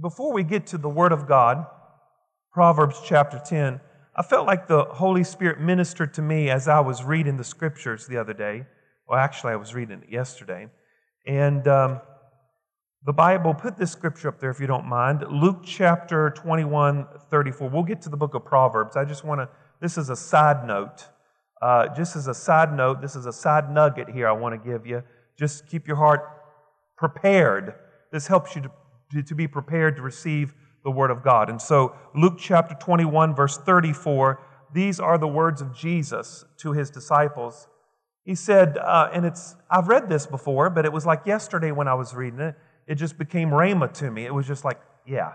before we get to the Word of God, Proverbs chapter 10, I felt like the Holy Spirit ministered to me as I was reading the scriptures the other day. Well, actually, I was reading it yesterday. And um, the Bible, put this scripture up there if you don't mind. Luke chapter 21, 34. We'll get to the book of Proverbs. I just want to, this is a side note. Uh, just as a side note, this is a side nugget here I want to give you. Just keep your heart prepared. This helps you to, to be prepared to receive the Word of God. And so, Luke chapter 21, verse 34, these are the words of Jesus to his disciples. He said, uh, and it's, I've read this before, but it was like yesterday when I was reading it. It just became rhema to me. It was just like, yeah,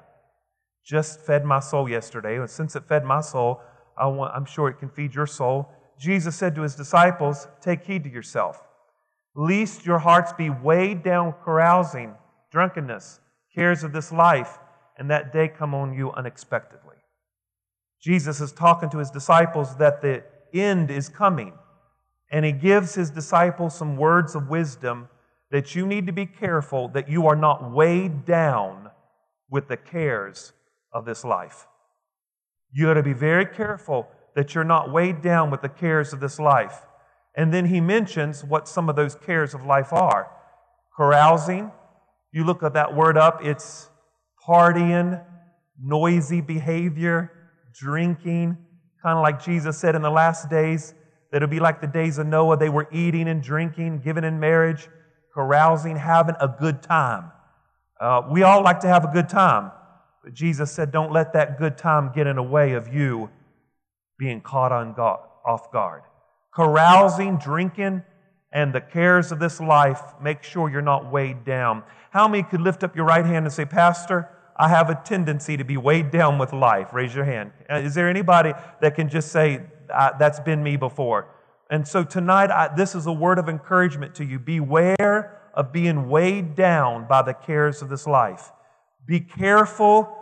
just fed my soul yesterday. And since it fed my soul, I want, I'm sure it can feed your soul. Jesus said to his disciples, Take heed to yourself, lest your hearts be weighed down carousing, drunkenness, cares of this life, and that day come on you unexpectedly. Jesus is talking to his disciples that the end is coming, and he gives his disciples some words of wisdom that you need to be careful that you are not weighed down with the cares of this life. You got to be very careful that you're not weighed down with the cares of this life. And then he mentions what some of those cares of life are carousing. You look at that word up, it's partying, noisy behavior, drinking, kind of like Jesus said in the last days, that it'll be like the days of Noah. They were eating and drinking, giving in marriage, carousing, having a good time. Uh, we all like to have a good time. But Jesus said, don't let that good time get in the way of you being caught on God, off guard. Carousing, drinking, and the cares of this life, make sure you're not weighed down. How many could lift up your right hand and say, Pastor, I have a tendency to be weighed down with life? Raise your hand. Uh, is there anybody that can just say, That's been me before? And so tonight, I, this is a word of encouragement to you. Beware of being weighed down by the cares of this life. Be careful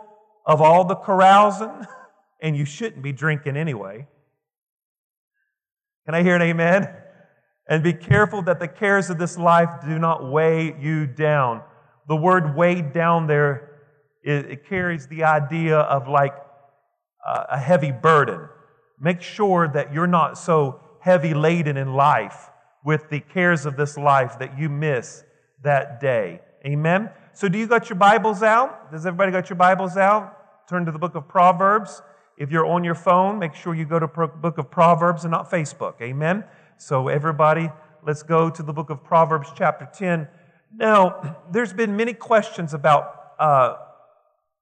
of all the carousing, and you shouldn't be drinking anyway. Can I hear an amen? And be careful that the cares of this life do not weigh you down. The word weighed down there, it, it carries the idea of like a heavy burden. Make sure that you're not so heavy laden in life with the cares of this life that you miss that day. Amen? So, do you got your Bibles out? Does everybody got your Bibles out? Turn to the book of Proverbs. If you're on your phone, make sure you go to book of Proverbs and not Facebook. Amen? So, everybody, let's go to the book of Proverbs, chapter 10. Now, there's been many questions about uh,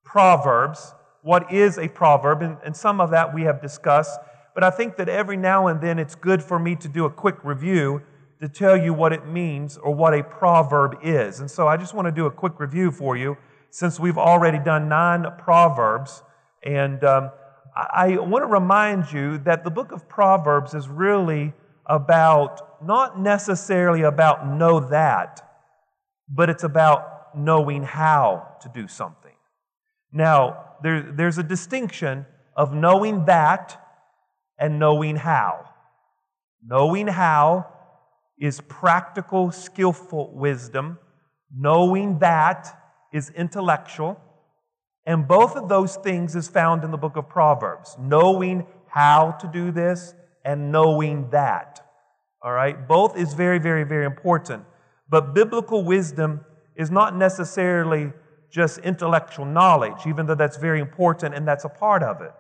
Proverbs. What is a proverb? And, and some of that we have discussed. But I think that every now and then it's good for me to do a quick review to tell you what it means or what a proverb is. And so I just want to do a quick review for you since we've already done nine proverbs. And um, I, I want to remind you that the book of Proverbs is really about, not necessarily about know that, but it's about knowing how to do something. Now, there, there's a distinction of knowing that and knowing how. Knowing how is practical, skillful wisdom. Knowing that is intellectual. And both of those things is found in the book of Proverbs. Knowing how to do this and knowing that. All right? Both is very, very, very important. But biblical wisdom is not necessarily just intellectual knowledge, even though that's very important and that's a part of it.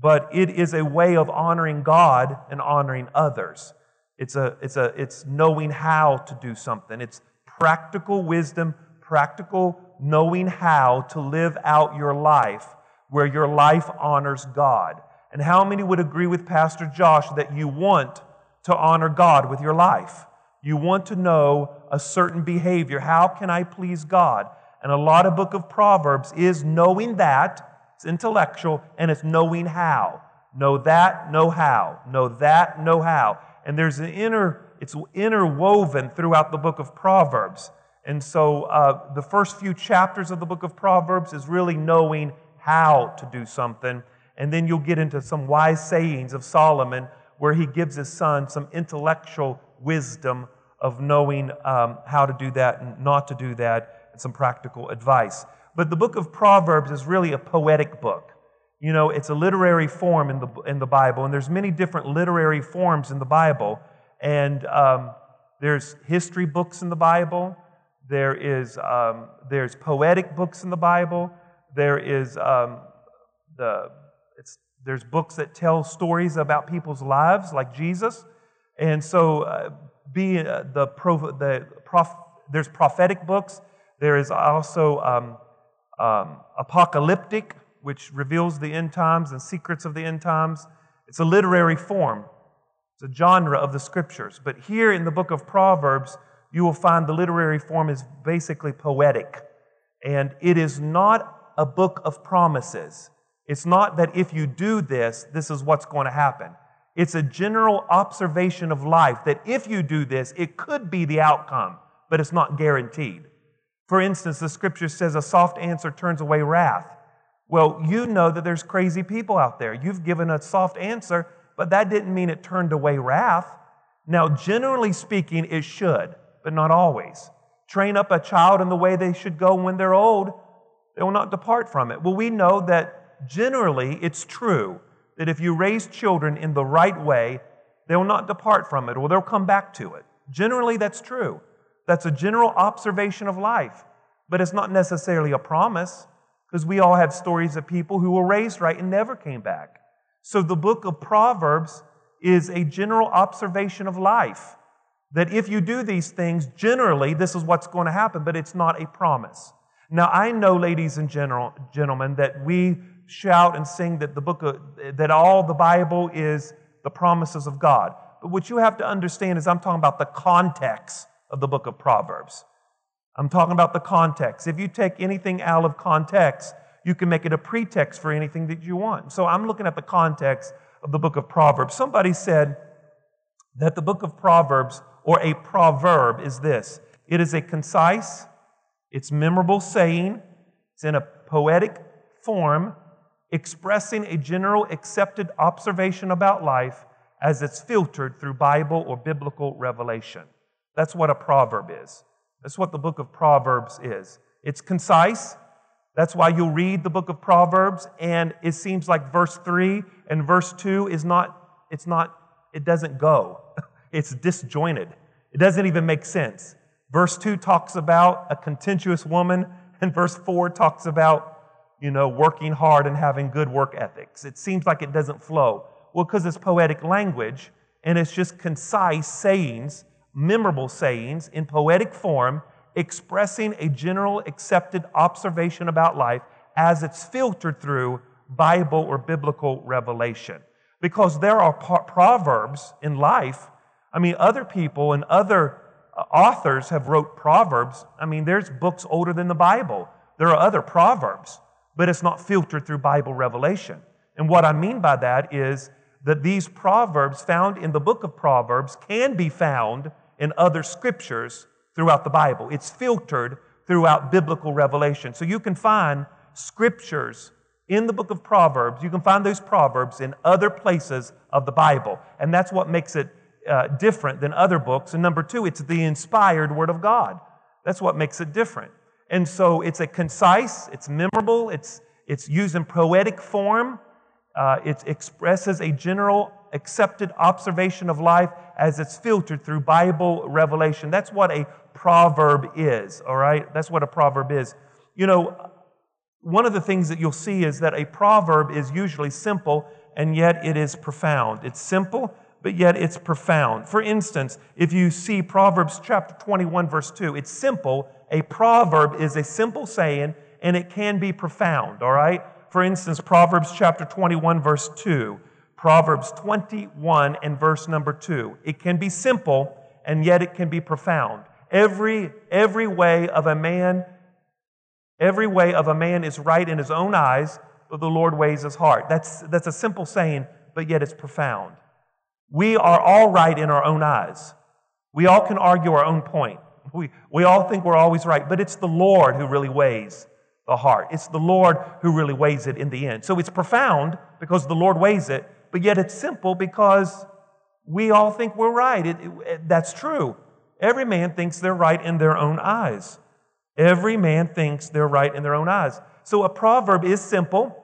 But it is a way of honoring God and honoring others. It's, a, it's, a, it's knowing how to do something. It's practical wisdom, practical knowing how to live out your life where your life honors God. And how many would agree with Pastor Josh that you want to honor God with your life. You want to know a certain behavior. How can I please God? And a lot of book of Proverbs is knowing that, it's intellectual, and it's knowing how. Know that, know how. Know that, know how. And there's an inner, it's interwoven throughout the book of Proverbs. And so uh, the first few chapters of the book of Proverbs is really knowing how to do something. And then you'll get into some wise sayings of Solomon where he gives his son some intellectual wisdom of knowing um, how to do that and not to do that, and some practical advice. But the book of Proverbs is really a poetic book. You know, it's a literary form in the, in the Bible, and there's many different literary forms in the Bible. And um, there's history books in the Bible. There is um, there's poetic books in the Bible. There is um, the there's books that tell stories about people's lives, like Jesus. And so, uh, be uh, the, pro, the prof, there's prophetic books. There is also um, um, apocalyptic, which reveals the end times and secrets of the end times. It's a literary form. It's a genre of the scriptures. But here in the book of Proverbs, you will find the literary form is basically poetic. And it is not a book of promises. It's not that if you do this, this is what's going to happen. It's a general observation of life that if you do this, it could be the outcome, but it's not guaranteed. For instance, the scripture says a soft answer turns away wrath. Well, you know that there's crazy people out there. You've given a soft answer, but that didn't mean it turned away wrath. Now, generally speaking, it should, but not always. Train up a child in the way they should go when they're old, they will not depart from it. Well, we know that generally it's true that if you raise children in the right way, they will not depart from it or they'll come back to it. Generally, that's true. That's a general observation of life, but it's not necessarily a promise because we all have stories of people who were raised right and never came back. So the book of Proverbs is a general observation of life. That if you do these things, generally, this is what's going to happen, but it's not a promise. Now, I know, ladies and general, gentlemen, that we shout and sing that the book of, that all the Bible is the promises of God. But what you have to understand is I'm talking about the context of the book of Proverbs. I'm talking about the context. If you take anything out of context, you can make it a pretext for anything that you want. So I'm looking at the context of the book of Proverbs. Somebody said that the book of Proverbs, or a proverb, is this it is a concise, it's memorable saying, it's in a poetic form, expressing a general accepted observation about life as it's filtered through Bible or biblical revelation. That's what a proverb is. That's what the book of Proverbs is. It's concise. That's why you'll read the book of Proverbs, and it seems like verse 3 and verse 2 is not, it's not, it doesn't go. It's disjointed. It doesn't even make sense. Verse 2 talks about a contentious woman, and verse 4 talks about, you know, working hard and having good work ethics. It seems like it doesn't flow. Well, because it's poetic language, and it's just concise sayings memorable sayings in poetic form expressing a general accepted observation about life as it's filtered through Bible or biblical revelation. Because there are proverbs in life. I mean, other people and other uh, authors have wrote proverbs. I mean, there's books older than the Bible. There are other proverbs, but it's not filtered through Bible revelation. And what I mean by that is that these proverbs found in the book of Proverbs can be found in other scriptures throughout the Bible. It's filtered throughout biblical revelation. So you can find scriptures in the book of Proverbs. You can find those proverbs in other places of the Bible. And that's what makes it uh, different than other books. And number two, it's the inspired Word of God. That's what makes it different. And so it's a concise, it's memorable, it's, it's used in poetic form, uh, it expresses a general accepted observation of life as it's filtered through Bible revelation. That's what a proverb is, all right? That's what a proverb is. You know, one of the things that you'll see is that a proverb is usually simple and yet it is profound. It's simple, but yet it's profound. For instance, if you see Proverbs chapter 21, verse 2, it's simple. A proverb is a simple saying and it can be profound, all right? For instance, Proverbs chapter 21, verse 2. Proverbs 21 and verse number 2. It can be simple and yet it can be profound. Every, every way of a man, every way of a man is right in his own eyes, but the Lord weighs his heart. That's, that's a simple saying, but yet it's profound. We are all right in our own eyes. We all can argue our own point. We, we all think we're always right, but it's the Lord who really weighs the heart. It's the Lord who really weighs it in the end. So it's profound because the Lord weighs it, but yet it's simple because we all think we're right. It, it, that's true. Every man thinks they're right in their own eyes. Every man thinks they're right in their own eyes. So a proverb is simple,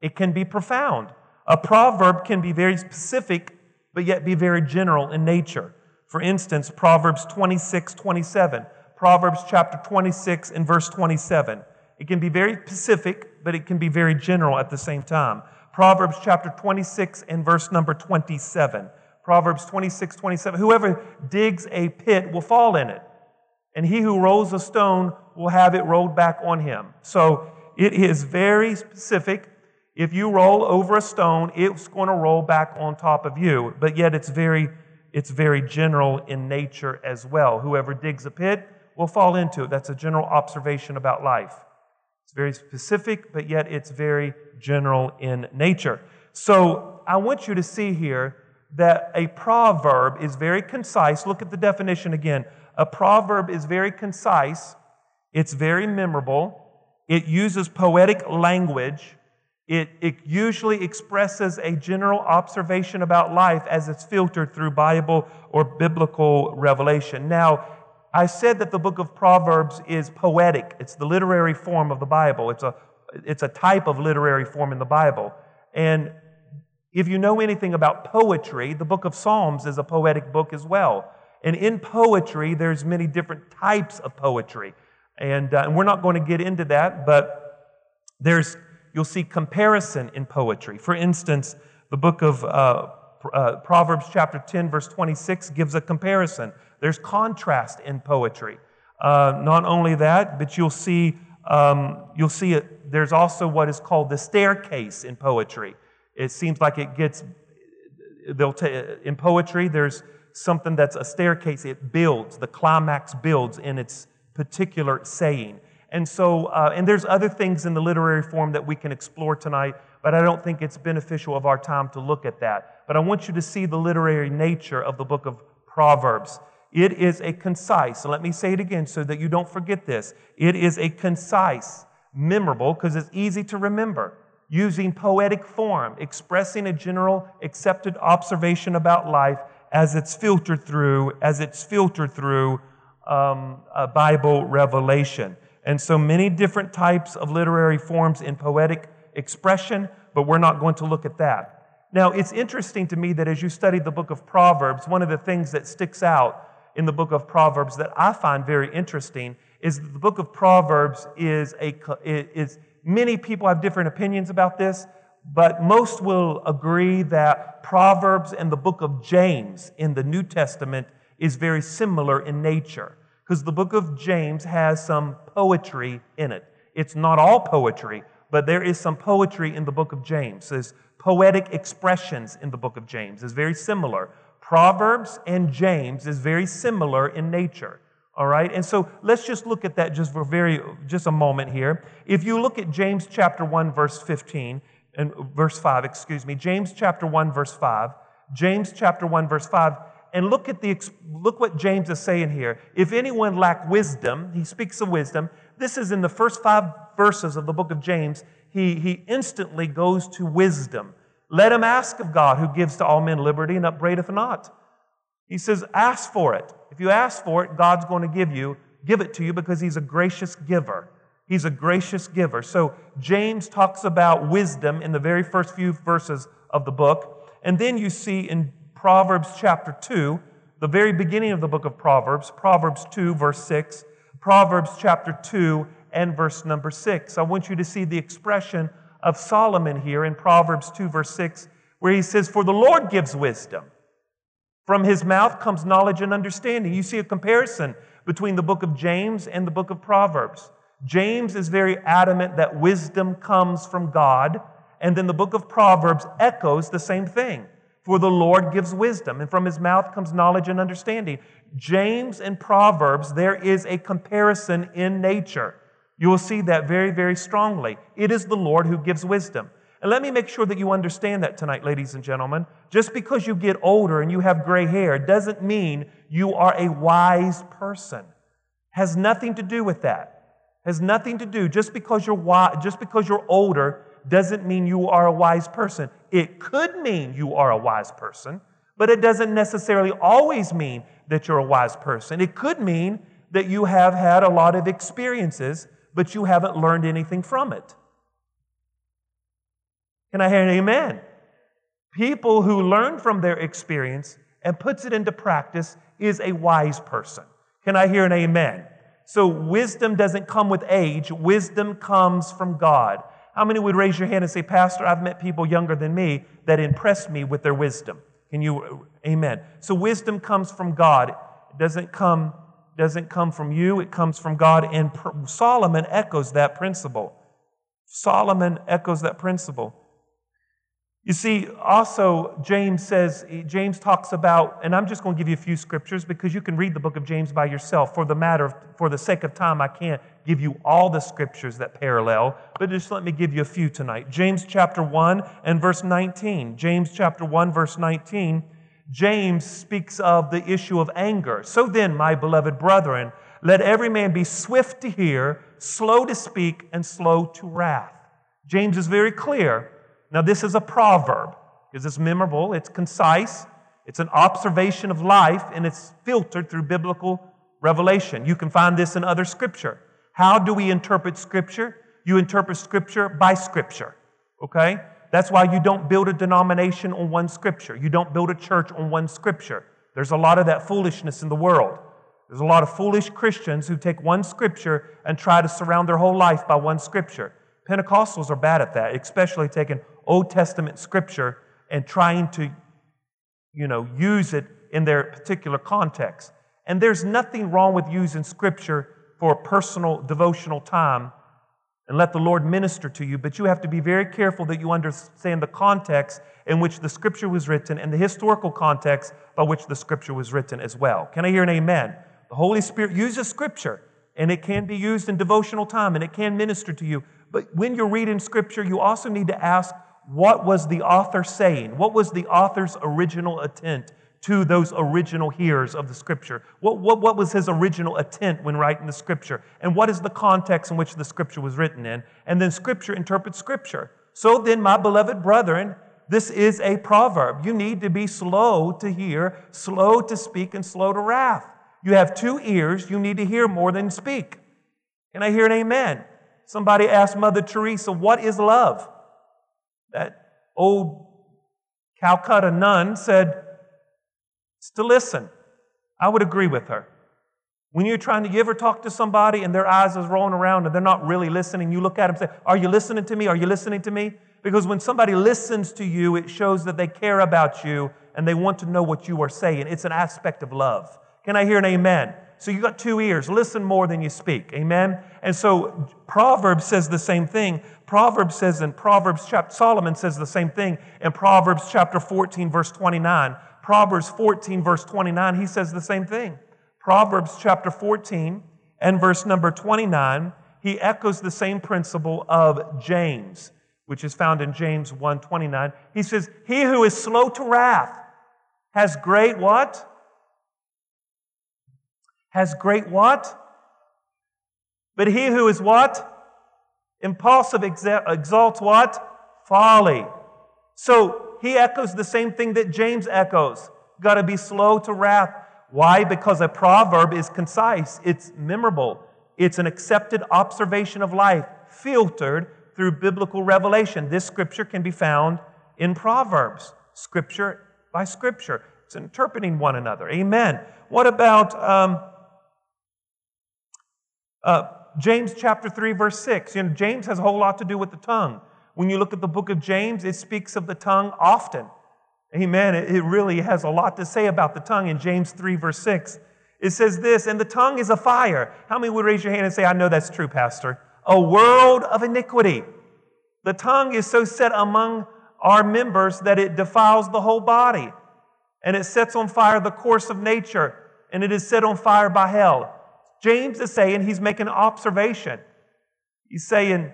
it can be profound. A proverb can be very specific, but yet be very general in nature. For instance, Proverbs 26, 27. Proverbs chapter 26 and verse 27. It can be very specific, but it can be very general at the same time. Proverbs chapter 26 and verse number 27. Proverbs 26, 27. Whoever digs a pit will fall in it, and he who rolls a stone will have it rolled back on him. So it is very specific. If you roll over a stone, it's going to roll back on top of you, but yet it's very, it's very general in nature as well. Whoever digs a pit will fall into it. That's a general observation about life. It's very specific, but yet it's very general in nature. So I want you to see here that a proverb is very concise. Look at the definition again. A proverb is very concise, it's very memorable, it uses poetic language. It, it, usually expresses a general observation about life as it's filtered through Bible or biblical revelation. Now, I said that the book of Proverbs is poetic. It's the literary form of the Bible. It's a, it's a type of literary form in the Bible. And if you know anything about poetry, the book of Psalms is a poetic book as well. And in poetry, there's many different types of poetry. And, uh, and we're not going to get into that, but there's, you'll see comparison in poetry. For instance, the book of uh, uh, Proverbs, chapter 10, verse 26, gives a comparison. There's contrast in poetry. Uh, not only that, but you'll see, um, you'll see it, there's also what is called the staircase in poetry. It seems like it gets, they'll t- in poetry, there's something that's a staircase. It builds, the climax builds in its particular saying. And so, uh, and there's other things in the literary form that we can explore tonight, but I don't think it's beneficial of our time to look at that. But I want you to see the literary nature of the book of Proverbs. It is a concise, let me say it again so that you don't forget this. It is a concise, memorable, because it's easy to remember, using poetic form, expressing a general accepted observation about life as it's filtered through, as it's filtered through um, Bible revelation. And so many different types of literary forms in poetic expression, but we're not going to look at that. Now, it's interesting to me that as you study the book of Proverbs, one of the things that sticks out in the book of Proverbs that I find very interesting is that the book of Proverbs is a is many people have different opinions about this, but most will agree that Proverbs and the book of James in the New Testament is very similar in nature because the book of James has some poetry in it. It's not all poetry, but there is some poetry in the book of James. There's poetic expressions in the book of James. It's very similar. Proverbs and James is very similar in nature. All right? And so let's just look at that just for very just a moment here. If you look at James chapter 1 verse 15 and verse 5, excuse me, James chapter 1 verse 5, James chapter 1 verse 5, and look at the look what James is saying here. If anyone lack wisdom, he speaks of wisdom. This is in the first 5 verses of the book of James. He he instantly goes to wisdom. Let him ask of God, who gives to all men liberty and upbraideth not. He says, ask for it. If you ask for it, God's going to give you, give it to you because he's a gracious giver. He's a gracious giver. So James talks about wisdom in the very first few verses of the book. And then you see in Proverbs chapter 2, the very beginning of the book of Proverbs, Proverbs 2, verse 6, Proverbs chapter 2, and verse number 6. I want you to see the expression of Solomon here in Proverbs 2, verse 6, where he says, For the Lord gives wisdom. From his mouth comes knowledge and understanding. You see a comparison between the book of James and the book of Proverbs. James is very adamant that wisdom comes from God, and then the book of Proverbs echoes the same thing. For the Lord gives wisdom, and from his mouth comes knowledge and understanding. James and Proverbs, there is a comparison in nature. You will see that very, very strongly. It is the Lord who gives wisdom. And let me make sure that you understand that tonight, ladies and gentlemen. Just because you get older and you have gray hair doesn't mean you are a wise person. Has nothing to do with that. Has nothing to do. Just because you're wise, just because you're older doesn't mean you are a wise person. It could mean you are a wise person, but it doesn't necessarily always mean that you're a wise person. It could mean that you have had a lot of experiences, but you haven't learned anything from it. Can I hear an amen? People who learn from their experience and puts it into practice is a wise person. Can I hear an amen? So wisdom doesn't come with age, wisdom comes from God. How many would raise your hand and say, Pastor, I've met people younger than me that impressed me with their wisdom? Can you, amen? So wisdom comes from God. It doesn't come, doesn't come from you, it comes from God. And Solomon echoes that principle. Solomon echoes that principle. You see, also, James says, James talks about, and I'm just going to give you a few scriptures because you can read the book of James by yourself. For the matter of, for the sake of time, I can't give you all the scriptures that parallel, but just let me give you a few tonight. James chapter 1 and verse 19. James chapter 1, verse 19. James speaks of the issue of anger. So then, my beloved brethren, let every man be swift to hear, slow to speak, and slow to wrath. James is very clear now, this is a proverb because it's memorable, it's concise, it's an observation of life, and it's filtered through biblical revelation. You can find this in other scripture. How do we interpret scripture? You interpret scripture by scripture, okay? That's why you don't build a denomination on one scripture. You don't build a church on one scripture. There's a lot of that foolishness in the world. There's a lot of foolish Christians who take one scripture and try to surround their whole life by one scripture. Pentecostals are bad at that, especially taking Old Testament scripture and trying to, you know, use it in their particular context. And there's nothing wrong with using scripture for a personal devotional time and let the Lord minister to you, but you have to be very careful that you understand the context in which the scripture was written and the historical context by which the scripture was written as well. Can I hear an amen? The Holy Spirit uses scripture and it can be used in devotional time and it can minister to you. But when you're reading scripture, you also need to ask what was the author saying? What was the author's original intent to those original hearers of the scripture? What, what, what was his original intent when writing the scripture? And what is the context in which the scripture was written in? And then scripture interprets scripture. So then, my beloved brethren, this is a proverb. You need to be slow to hear, slow to speak, and slow to wrath. You have two ears, you need to hear more than speak. Can I hear an amen? Somebody asked Mother Teresa, What is love? That old Calcutta nun said, to listen. I would agree with her. When you're trying to give or talk to somebody and their eyes is rolling around and they're not really listening, you look at them and say, Are you listening to me? Are you listening to me? Because when somebody listens to you, it shows that they care about you and they want to know what you are saying. It's an aspect of love. Can I hear an amen? So you got two ears. Listen more than you speak. Amen? And so Proverbs says the same thing. Proverbs says in Proverbs chapter, Solomon says the same thing in Proverbs chapter 14, verse 29. Proverbs 14, verse 29, he says the same thing. Proverbs chapter 14 and verse number 29, he echoes the same principle of James, which is found in James 1 29. He says, He who is slow to wrath has great what? Has great what? But he who is what? Impulsive exalts what? Folly. So he echoes the same thing that James echoes. Got to be slow to wrath. Why? Because a proverb is concise, it's memorable, it's an accepted observation of life, filtered through biblical revelation. This scripture can be found in Proverbs, scripture by scripture. It's interpreting one another. Amen. What about um, uh, James chapter 3, verse 6. You know, James has a whole lot to do with the tongue. When you look at the book of James, it speaks of the tongue often. Amen. It, it really has a lot to say about the tongue in James 3, verse 6. It says this, and the tongue is a fire. How many would raise your hand and say, I know that's true, Pastor? A world of iniquity. The tongue is so set among our members that it defiles the whole body, and it sets on fire the course of nature, and it is set on fire by hell. James is saying, he's making an observation. He's saying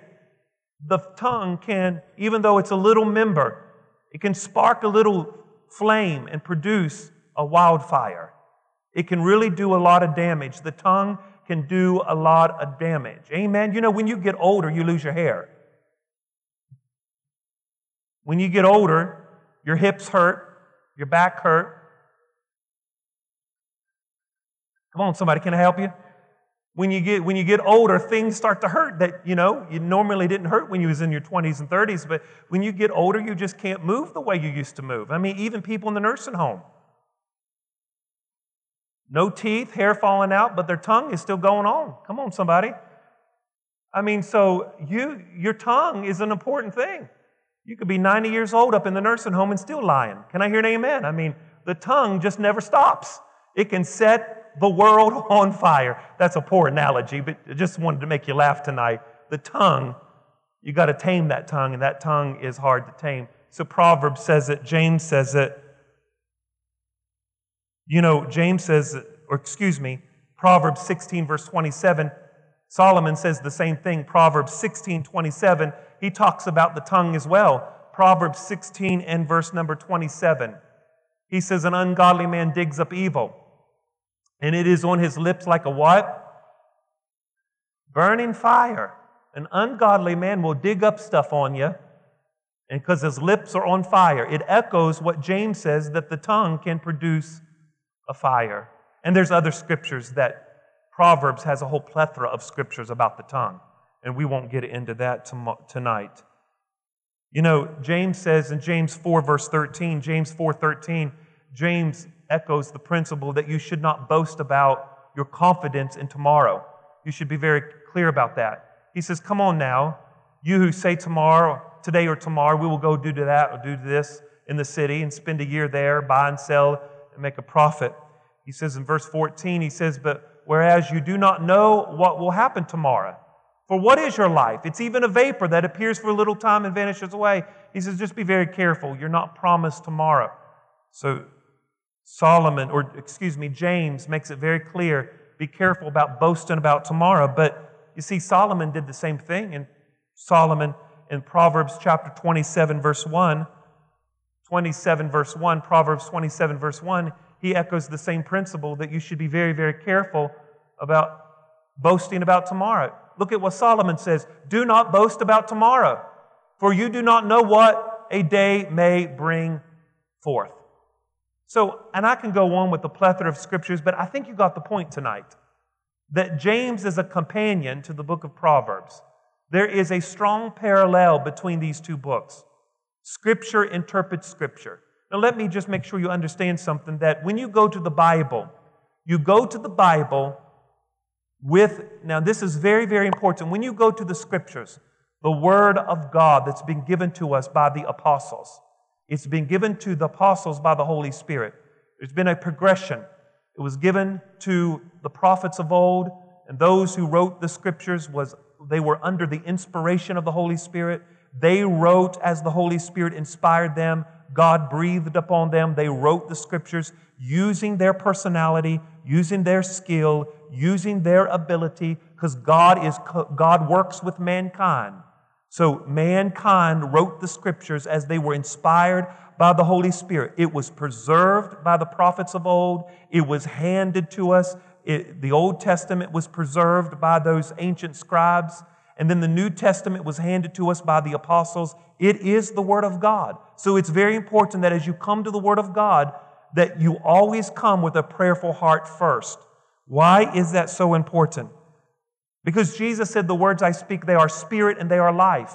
the tongue can, even though it's a little member, it can spark a little flame and produce a wildfire. It can really do a lot of damage. The tongue can do a lot of damage. Amen. You know, when you get older, you lose your hair. When you get older, your hips hurt, your back hurt. Come on, somebody, can I help you? When you get when you get older, things start to hurt that you know you normally didn't hurt when you was in your 20s and 30s, but when you get older, you just can't move the way you used to move. I mean, even people in the nursing home. No teeth, hair falling out, but their tongue is still going on. Come on, somebody. I mean, so you your tongue is an important thing. You could be 90 years old up in the nursing home and still lying. Can I hear an amen? I mean, the tongue just never stops. It can set the world on fire. That's a poor analogy, but I just wanted to make you laugh tonight. The tongue, you got to tame that tongue, and that tongue is hard to tame. So Proverbs says it, James says it. You know, James says, or excuse me, Proverbs 16, verse 27, Solomon says the same thing. Proverbs 16, 27, he talks about the tongue as well. Proverbs 16 and verse number 27. He says, An ungodly man digs up evil, and it is on his lips like a what? Burning fire. An ungodly man will dig up stuff on you, and because his lips are on fire, it echoes what James says that the tongue can produce a fire. And there's other scriptures that Proverbs has a whole plethora of scriptures about the tongue, and we won't get into that tonight. You know, James says in James 4 verse 13, James 4:13, James echoes the principle that you should not boast about your confidence in tomorrow. You should be very clear about that. He says, "Come on now, you who say tomorrow, today or tomorrow we will go do to that or do to this in the city and spend a year there, buy and sell and make a profit." He says in verse 14, he says, "But whereas you do not know what will happen tomorrow. For what is your life? It's even a vapor that appears for a little time and vanishes away. He says, just be very careful. You're not promised tomorrow. So Solomon, or excuse me, James makes it very clear be careful about boasting about tomorrow. But you see, Solomon did the same thing. And Solomon in Proverbs chapter 27, verse 1, 27, verse 1, Proverbs 27, verse 1, he echoes the same principle that you should be very, very careful about boasting about tomorrow. Look at what Solomon says Do not boast about tomorrow, for you do not know what a day may bring forth. So, and I can go on with the plethora of scriptures, but I think you got the point tonight that James is a companion to the book of Proverbs. There is a strong parallel between these two books. Scripture interprets Scripture. Now, let me just make sure you understand something that when you go to the Bible, you go to the Bible with, now, this is very, very important. When you go to the Scriptures, the Word of God that's been given to us by the apostles, it's been given to the apostles by the Holy Spirit. There's been a progression. It was given to the prophets of old, and those who wrote the Scriptures was they were under the inspiration of the Holy Spirit. They wrote as the Holy Spirit inspired them. God breathed upon them. They wrote the scriptures using their personality, using their skill, using their ability, because God is God works with mankind. So mankind wrote the scriptures as they were inspired by the Holy Spirit. It was preserved by the prophets of old. It was handed to us. It, the Old Testament was preserved by those ancient scribes. And then the New Testament was handed to us by the apostles. It is the Word of God. So it's very important that as you come to the Word of God, that you always come with a prayerful heart first. Why is that so important? Because Jesus said, The words I speak, they are spirit and they are life.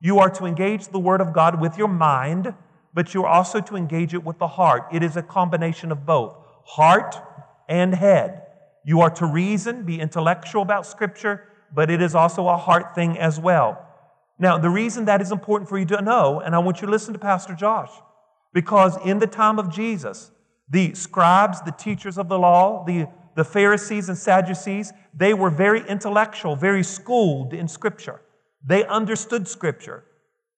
You are to engage the Word of God with your mind, but you're also to engage it with the heart. It is a combination of both heart and head. You are to reason, be intellectual about Scripture, but it is also a heart thing as well. Now, the reason that is important for you to know, and I want you to listen to Pastor Josh, because in the time of Jesus, the scribes, the teachers of the law, the, the Pharisees and Sadducees, they were very intellectual, very schooled in Scripture. They understood Scripture.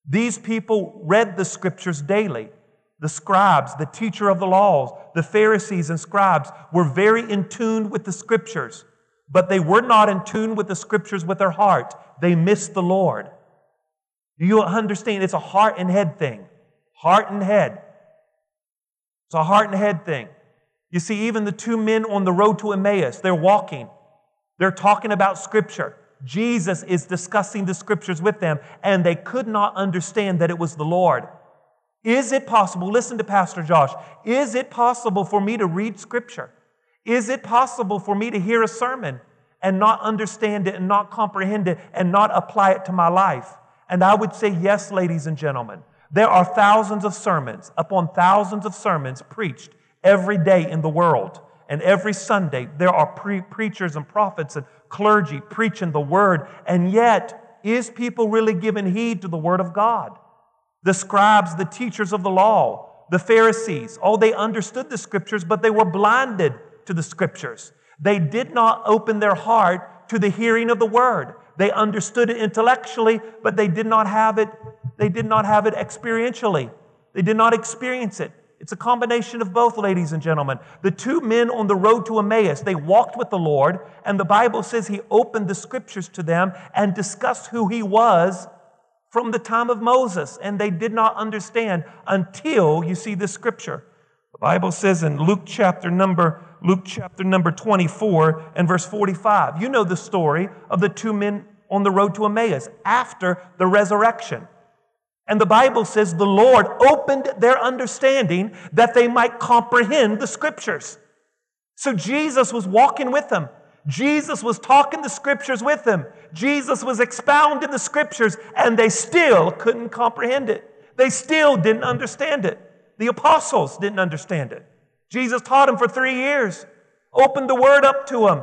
These people read the Scriptures daily. The scribes, the teacher of the laws, the Pharisees and scribes were very in tune with the Scriptures but they were not in tune with the scriptures with their heart. They missed the Lord. Do you understand? It's a heart and head thing. Heart and head. It's a heart and head thing. You see, even the two men on the road to Emmaus, they're walking. They're talking about scripture. Jesus is discussing the scriptures with them, and they could not understand that it was the Lord. Is it possible, listen to Pastor Josh, is it possible for me to read scripture is it possible for me to hear a sermon and not understand it and not comprehend it and not apply it to my life? And I would say, yes, ladies and gentlemen. There are thousands of sermons upon thousands of sermons preached every day in the world. And every Sunday, there are pre- preachers and prophets and clergy preaching the word. And yet, is people really giving heed to the word of God? The scribes, the teachers of the law, the Pharisees, oh, they understood the scriptures, but they were blinded to the scriptures. They did not open their heart to the hearing of the word. They understood it intellectually, but they did not have it, they did not have it experientially. They did not experience it. It's a combination of both, ladies and gentlemen. The two men on the road to Emmaus, they walked with the Lord, and the Bible says he opened the scriptures to them and discussed who he was from the time of Moses, and they did not understand until you see this scripture. The Bible says in Luke chapter number Luke chapter number 24 and verse 45. You know the story of the two men on the road to Emmaus after the resurrection. And the Bible says the Lord opened their understanding that they might comprehend the scriptures. So Jesus was walking with them. Jesus was talking the scriptures with them. Jesus was expounding the scriptures, and they still couldn't comprehend it. They still didn't understand it. The apostles didn't understand it. Jesus taught them for three years, opened the word up to them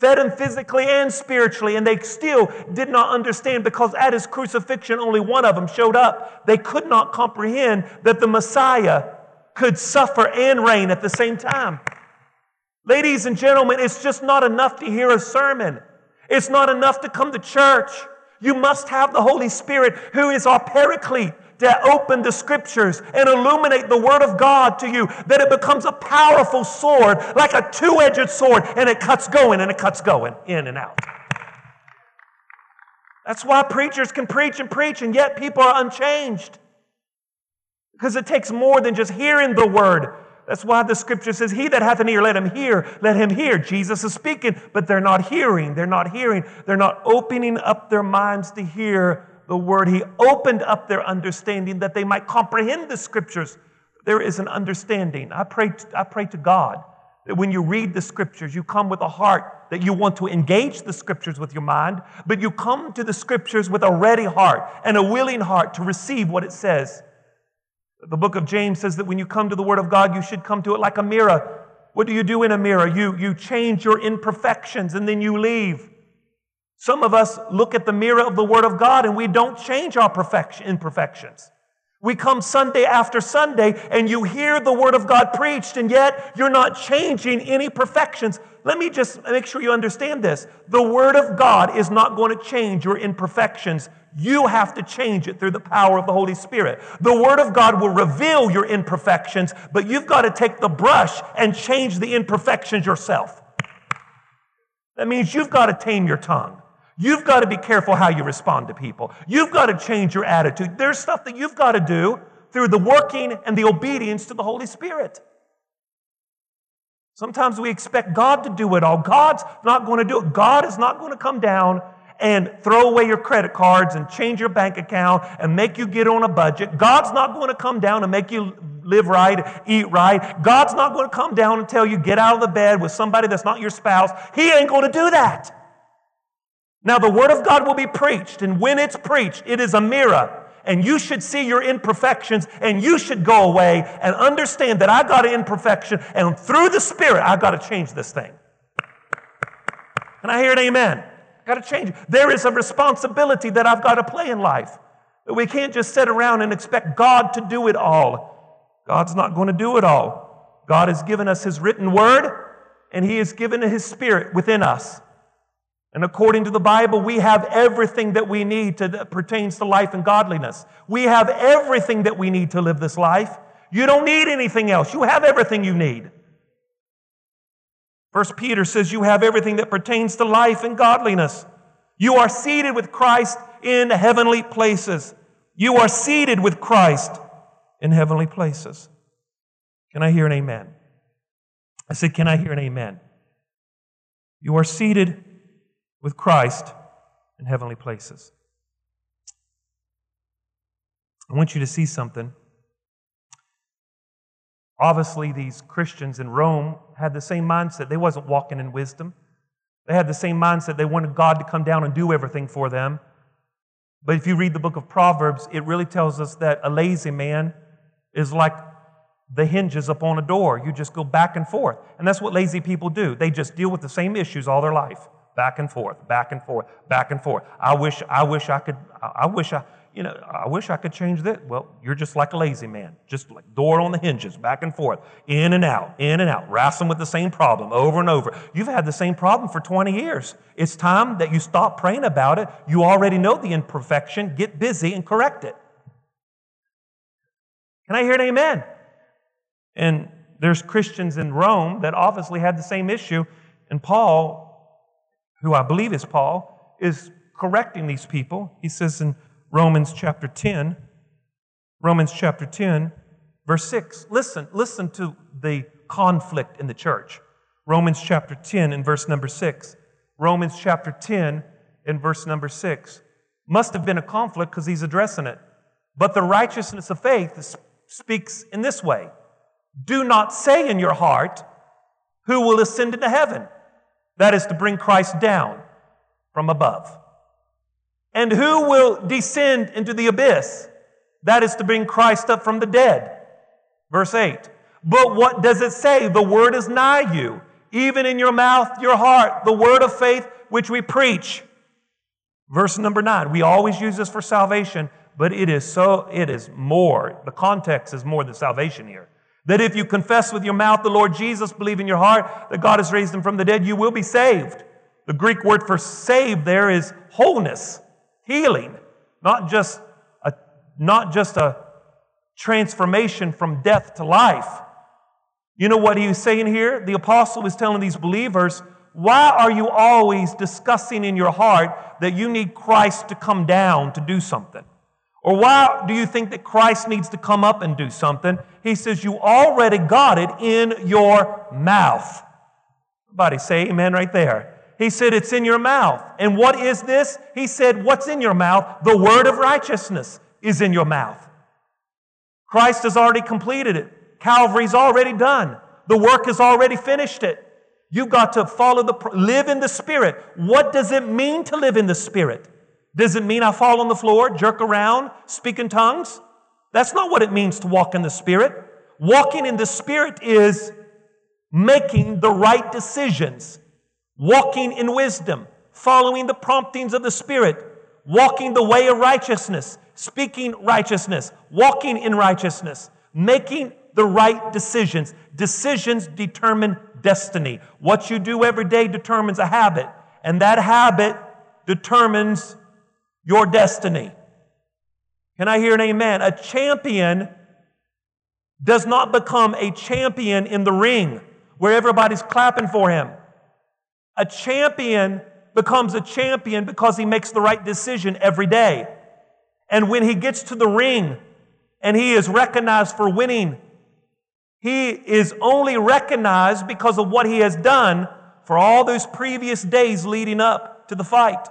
fed him physically and spiritually, and they still did not understand because at his crucifixion, only one of them showed up. They could not comprehend that the Messiah could suffer and reign at the same time. Ladies and gentlemen, it's just not enough to hear a sermon. It's not enough to come to church. You must have the Holy Spirit, who is our paraclete, to open the scriptures and illuminate the word of God to you, that it becomes a powerful sword, like a two edged sword, and it cuts going and it cuts going in and out. That's why preachers can preach and preach, and yet people are unchanged. Because it takes more than just hearing the word. That's why the scripture says, He that hath an ear, let him hear, let him hear. Jesus is speaking, but they're not hearing. They're not hearing. They're not opening up their minds to hear the word. He opened up their understanding that they might comprehend the scriptures. There is an understanding. I pray, I pray to God that when you read the scriptures, you come with a heart that you want to engage the scriptures with your mind, but you come to the scriptures with a ready heart and a willing heart to receive what it says. The book of James says that when you come to the Word of God, you should come to it like a mirror. What do you do in a mirror? You, you change your imperfections and then you leave. Some of us look at the mirror of the Word of God and we don't change our perfection, imperfections. We come Sunday after Sunday and you hear the Word of God preached, and yet you're not changing any perfections. Let me just make sure you understand this. The Word of God is not going to change your imperfections. You have to change it through the power of the Holy Spirit. The Word of God will reveal your imperfections, but you've got to take the brush and change the imperfections yourself. That means you've got to tame your tongue. You've got to be careful how you respond to people. You've got to change your attitude. There's stuff that you've got to do through the working and the obedience to the Holy Spirit. Sometimes we expect God to do it all. God's not going to do it. God is not going to come down and throw away your credit cards and change your bank account and make you get on a budget. God's not going to come down and make you live right, eat right. God's not going to come down and tell you get out of the bed with somebody that's not your spouse. He ain't going to do that. Now, the Word of God will be preached, and when it's preached, it is a mirror. And you should see your imperfections, and you should go away and understand that I got an imperfection, and through the Spirit, I've got to change this thing. And I hear an amen. Got to change. It. There is a responsibility that I've got to play in life. We can't just sit around and expect God to do it all. God's not going to do it all. God has given us His written word, and He has given His Spirit within us. And according to the Bible, we have everything that we need to, that pertains to life and godliness. We have everything that we need to live this life. You don't need anything else. You have everything you need. First Peter says you have everything that pertains to life and godliness. You are seated with Christ in heavenly places. You are seated with Christ in heavenly places. Can I hear an amen? I said, Can I hear an amen? You are seated with Christ in heavenly places. I want you to see something. Obviously, these Christians in Rome had the same mindset. They wasn't walking in wisdom. They had the same mindset. They wanted God to come down and do everything for them. But if you read the book of Proverbs, it really tells us that a lazy man is like the hinges upon a door. You just go back and forth. And that's what lazy people do. They just deal with the same issues all their life. Back and forth, back and forth, back and forth. I wish, I wish I could, I wish I, you know, I wish I could change that. Well, you're just like a lazy man, just like door on the hinges, back and forth, in and out, in and out, wrestling with the same problem over and over. You've had the same problem for 20 years. It's time that you stop praying about it. You already know the imperfection. Get busy and correct it. Can I hear an amen? And there's Christians in Rome that obviously had the same issue. And Paul, who I believe is Paul, is correcting these people. He says in Romans chapter 10, Romans chapter 10, verse 6. Listen, listen to the conflict in the church. Romans chapter 10 and verse number 6. Romans chapter 10 and verse number 6. Must have been a conflict because he's addressing it. But the righteousness of faith speaks in this way Do not say in your heart, Who will ascend into heaven? That is to bring Christ down from above. And who will descend into the abyss? That is to bring Christ up from the dead. Verse 8. But what does it say? The word is nigh you, even in your mouth, your heart, the word of faith which we preach. Verse number 9. We always use this for salvation, but it is so, it is more. The context is more than salvation here. That if you confess with your mouth the Lord Jesus, believe in your heart that God has raised him from the dead, you will be saved. The Greek word for saved there is wholeness healing, not just a, not just a transformation from death to life. You know what he was saying here? The apostle was telling these believers, why are you always discussing in your heart that you need Christ to come down to do something? Or why do you think that Christ needs to come up and do something? He says, You already got it in your mouth. Everybody say amen right there. He said, It's in your mouth. And what is this? He said, What's in your mouth? The word of righteousness is in your mouth. Christ has already completed it. Calvary's already done. The work has already finished it. You've got to follow the, live in the Spirit. What does it mean to live in the Spirit? Does it mean I fall on the floor, jerk around, speak in tongues? That's not what it means to walk in the Spirit. Walking in the Spirit is making the right decisions walking in wisdom, following the promptings of the Spirit, walking the way of righteousness, speaking righteousness, walking in righteousness, making the right decisions. Decisions determine destiny. What you do every day determines a habit, and that habit determines your destiny. Can I hear an amen? A champion does not become a champion in the ring where everybody's clapping for him. A champion becomes a champion because he makes the right decision every day. And when he gets to the ring and he is recognized for winning, he is only recognized because of what he has done for all those previous days leading up to the fight.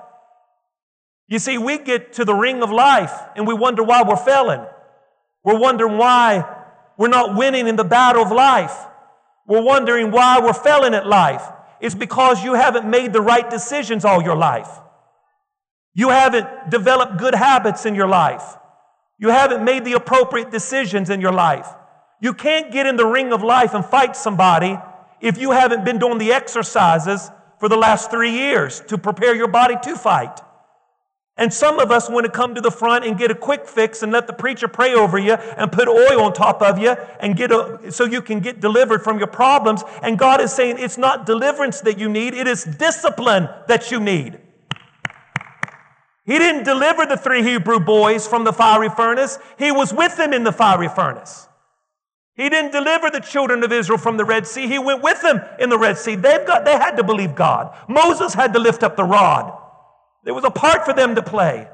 You see, we get to the ring of life and we wonder why we're failing. We're wondering why we're not winning in the battle of life. We're wondering why we're failing at life. It's because you haven't made the right decisions all your life. You haven't developed good habits in your life. You haven't made the appropriate decisions in your life. You can't get in the ring of life and fight somebody if you haven't been doing the exercises for the last three years to prepare your body to fight. And some of us want to come to the front and get a quick fix and let the preacher pray over you and put oil on top of you and get a, so you can get delivered from your problems. And God is saying it's not deliverance that you need, it is discipline that you need. He didn't deliver the three Hebrew boys from the fiery furnace. He was with them in the fiery furnace. He didn't deliver the children of Israel from the Red Sea. He went with them in the Red Sea. They've got, they had to believe God. Moses had to lift up the rod. There was a part for them to play.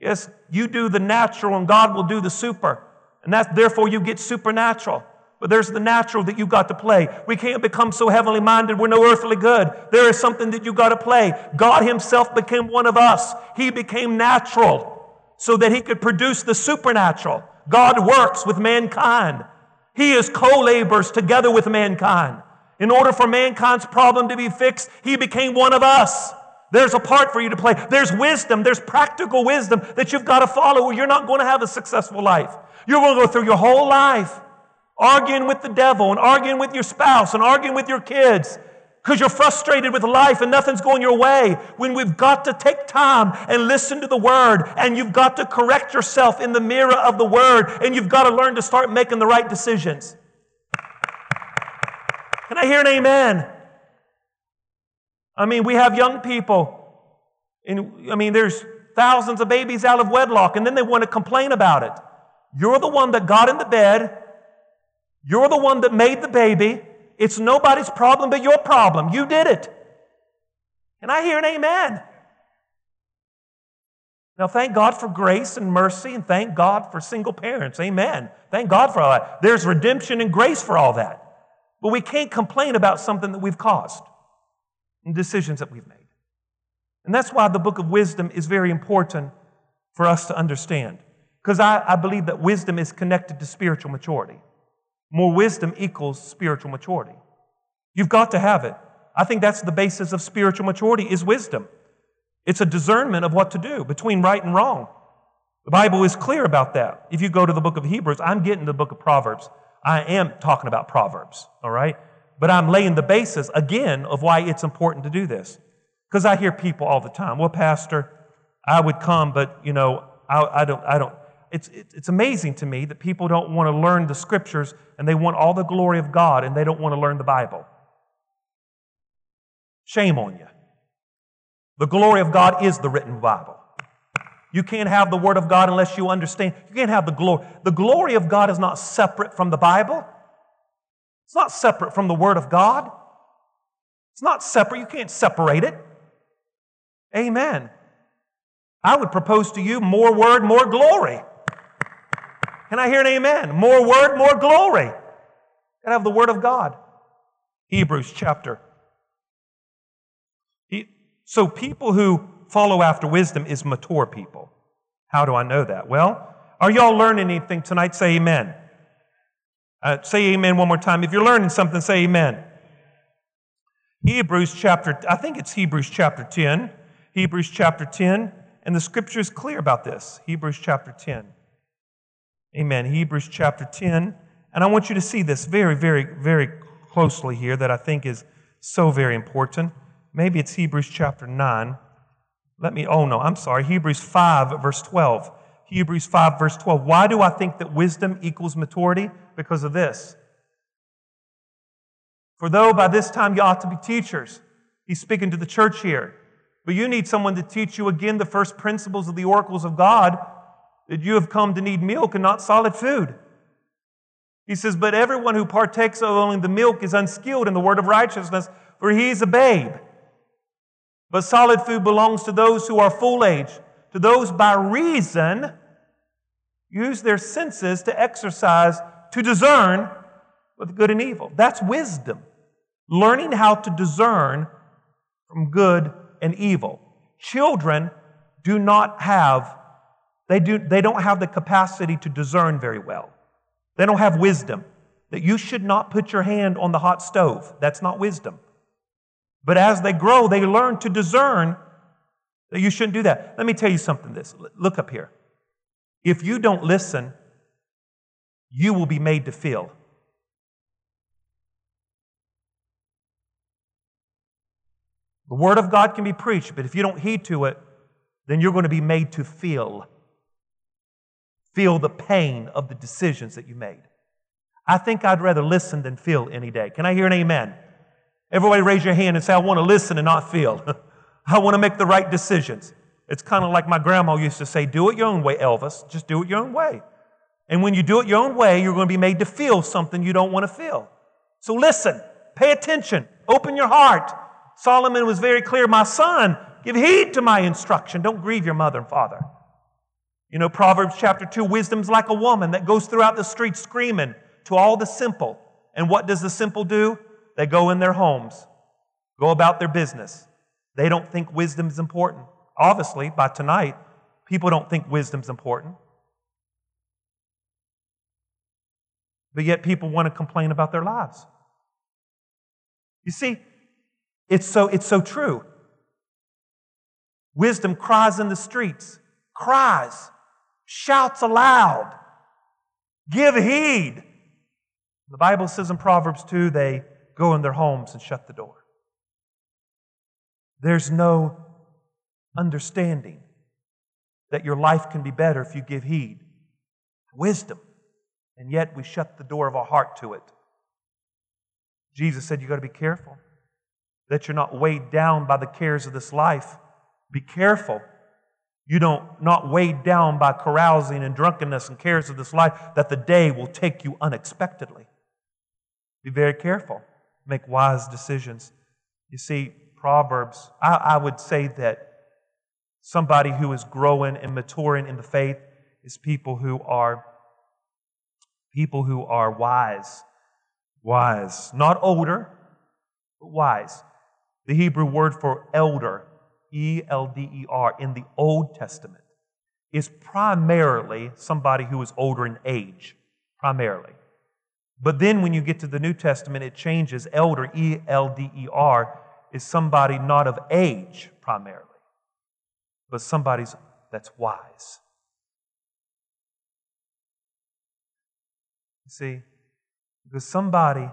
Yes, you do the natural and God will do the super. And that's therefore you get supernatural. But there's the natural that you got to play. We can't become so heavenly minded we're no earthly good. There is something that you got to play. God Himself became one of us. He became natural so that He could produce the supernatural. God works with mankind. He is co laborers together with mankind. In order for mankind's problem to be fixed, he became one of us. There's a part for you to play. There's wisdom, there's practical wisdom that you've got to follow, or you're not going to have a successful life. You're going to go through your whole life arguing with the devil and arguing with your spouse and arguing with your kids because you're frustrated with life and nothing's going your way. When we've got to take time and listen to the word, and you've got to correct yourself in the mirror of the word, and you've got to learn to start making the right decisions. Can I hear an amen? I mean, we have young people, and I mean, there's thousands of babies out of wedlock, and then they want to complain about it. You're the one that got in the bed, you're the one that made the baby. It's nobody's problem but your problem. You did it. And I hear an amen. Now, thank God for grace and mercy, and thank God for single parents. Amen. Thank God for all that. There's redemption and grace for all that. But we can't complain about something that we've caused and decisions that we've made. And that's why the book of wisdom is very important for us to understand. Because I, I believe that wisdom is connected to spiritual maturity. More wisdom equals spiritual maturity. You've got to have it. I think that's the basis of spiritual maturity is wisdom. It's a discernment of what to do between right and wrong. The Bible is clear about that. If you go to the book of Hebrews, I'm getting to the book of Proverbs. I am talking about Proverbs, all right? But I'm laying the basis again of why it's important to do this. Because I hear people all the time, well, Pastor, I would come, but you know, I, I don't, I don't, it's, it's amazing to me that people don't want to learn the scriptures and they want all the glory of God and they don't want to learn the Bible. Shame on you. The glory of God is the written Bible. You can't have the Word of God unless you understand. You can't have the glory. The glory of God is not separate from the Bible. It's not separate from the Word of God. It's not separate. You can't separate it. Amen. I would propose to you more Word, more glory. Can I hear an amen? More word, more glory. Gotta have the word of God. Hebrews chapter. So people who follow after wisdom is mature people. How do I know that? Well, are y'all learning anything tonight? Say amen. Uh, say amen one more time. If you're learning something, say amen. Hebrews chapter, I think it's Hebrews chapter 10. Hebrews chapter 10. And the scripture is clear about this. Hebrews chapter 10. Amen. Hebrews chapter 10. And I want you to see this very, very, very closely here that I think is so very important. Maybe it's Hebrews chapter 9. Let me, oh no, I'm sorry. Hebrews 5, verse 12. Hebrews 5, verse 12. Why do I think that wisdom equals maturity? Because of this. For though by this time you ought to be teachers, he's speaking to the church here, but you need someone to teach you again the first principles of the oracles of God that you have come to need milk and not solid food. He says, But everyone who partakes of only the milk is unskilled in the word of righteousness, for he is a babe. But solid food belongs to those who are full age, to those by reason use their senses to exercise, to discern with good and evil. That's wisdom. Learning how to discern from good and evil. Children do not have they, do, they don't have the capacity to discern very well. They don't have wisdom. That you should not put your hand on the hot stove. That's not wisdom. But as they grow, they learn to discern that you shouldn't do that. Let me tell you something this. Look up here. If you don't listen, you will be made to feel. The Word of God can be preached, but if you don't heed to it, then you're going to be made to feel feel the pain of the decisions that you made. I think I'd rather listen than feel any day. Can I hear an amen? Everybody raise your hand and say, I want to listen and not feel. I want to make the right decisions. It's kind of like my grandma used to say, do it your own way, Elvis. Just do it your own way. And when you do it your own way, you're going to be made to feel something you don't want to feel. So listen, pay attention, open your heart. Solomon was very clear, my son, give heed to my instruction. Don't grieve your mother and father. You know, Proverbs chapter 2 wisdom's like a woman that goes throughout the streets screaming to all the simple. And what does the simple do? They go in their homes, go about their business. They don't think wisdom's important. Obviously, by tonight, people don't think wisdom's important. But yet, people want to complain about their lives. You see, it's so, it's so true. Wisdom cries in the streets, cries, shouts aloud, give heed. The Bible says in Proverbs 2 they go in their homes and shut the door. There's no understanding that your life can be better if you give heed. Wisdom. And yet we shut the door of our heart to it. Jesus said, You've got to be careful that you're not weighed down by the cares of this life. Be careful. You don't not weighed down by carousing and drunkenness and cares of this life, that the day will take you unexpectedly. Be very careful. Make wise decisions. You see, Proverbs, I, I would say that somebody who is growing and maturing in the faith is people who are people who are wise. Wise. Not older, but wise. The Hebrew word for elder, E L D E R, in the Old Testament is primarily somebody who is older in age, primarily. But then when you get to the New Testament, it changes. Elder, E L D E R, is somebody not of age primarily, but somebody that's wise. See, because somebody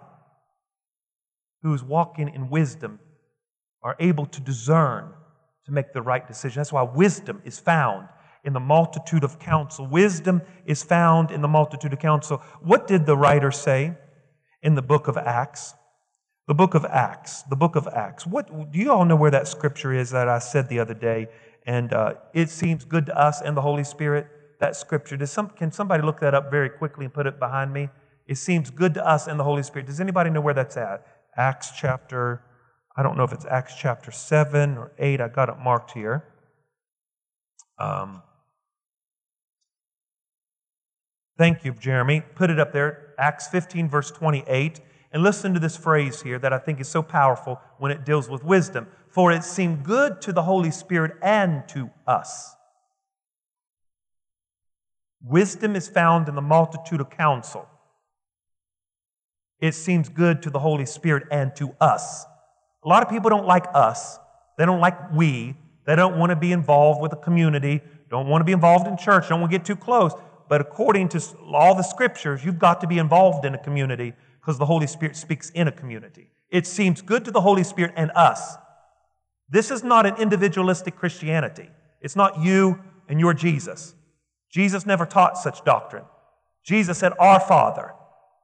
who is walking in wisdom are able to discern to make the right decision. That's why wisdom is found in the multitude of counsel. Wisdom is found in the multitude of counsel. What did the writer say in the book of Acts? The book of Acts. The book of Acts. What do you all know where that scripture is that I said the other day? And uh, it seems good to us and the Holy Spirit. That scripture. Some, can somebody look that up very quickly and put it behind me? It seems good to us and the Holy Spirit. Does anybody know where that's at? Acts chapter. I don't know if it's Acts chapter seven or eight. I got it marked here. Um, Thank you, Jeremy. Put it up there, Acts 15, verse 28. And listen to this phrase here that I think is so powerful when it deals with wisdom. For it seemed good to the Holy Spirit and to us. Wisdom is found in the multitude of counsel. It seems good to the Holy Spirit and to us. A lot of people don't like us. They don't like we. They don't want to be involved with the community, don't want to be involved in church, don't want to get too close but according to all the scriptures, you've got to be involved in a community because the Holy Spirit speaks in a community. It seems good to the Holy Spirit and us. This is not an individualistic Christianity. It's not you and your Jesus. Jesus never taught such doctrine. Jesus said, Our Father.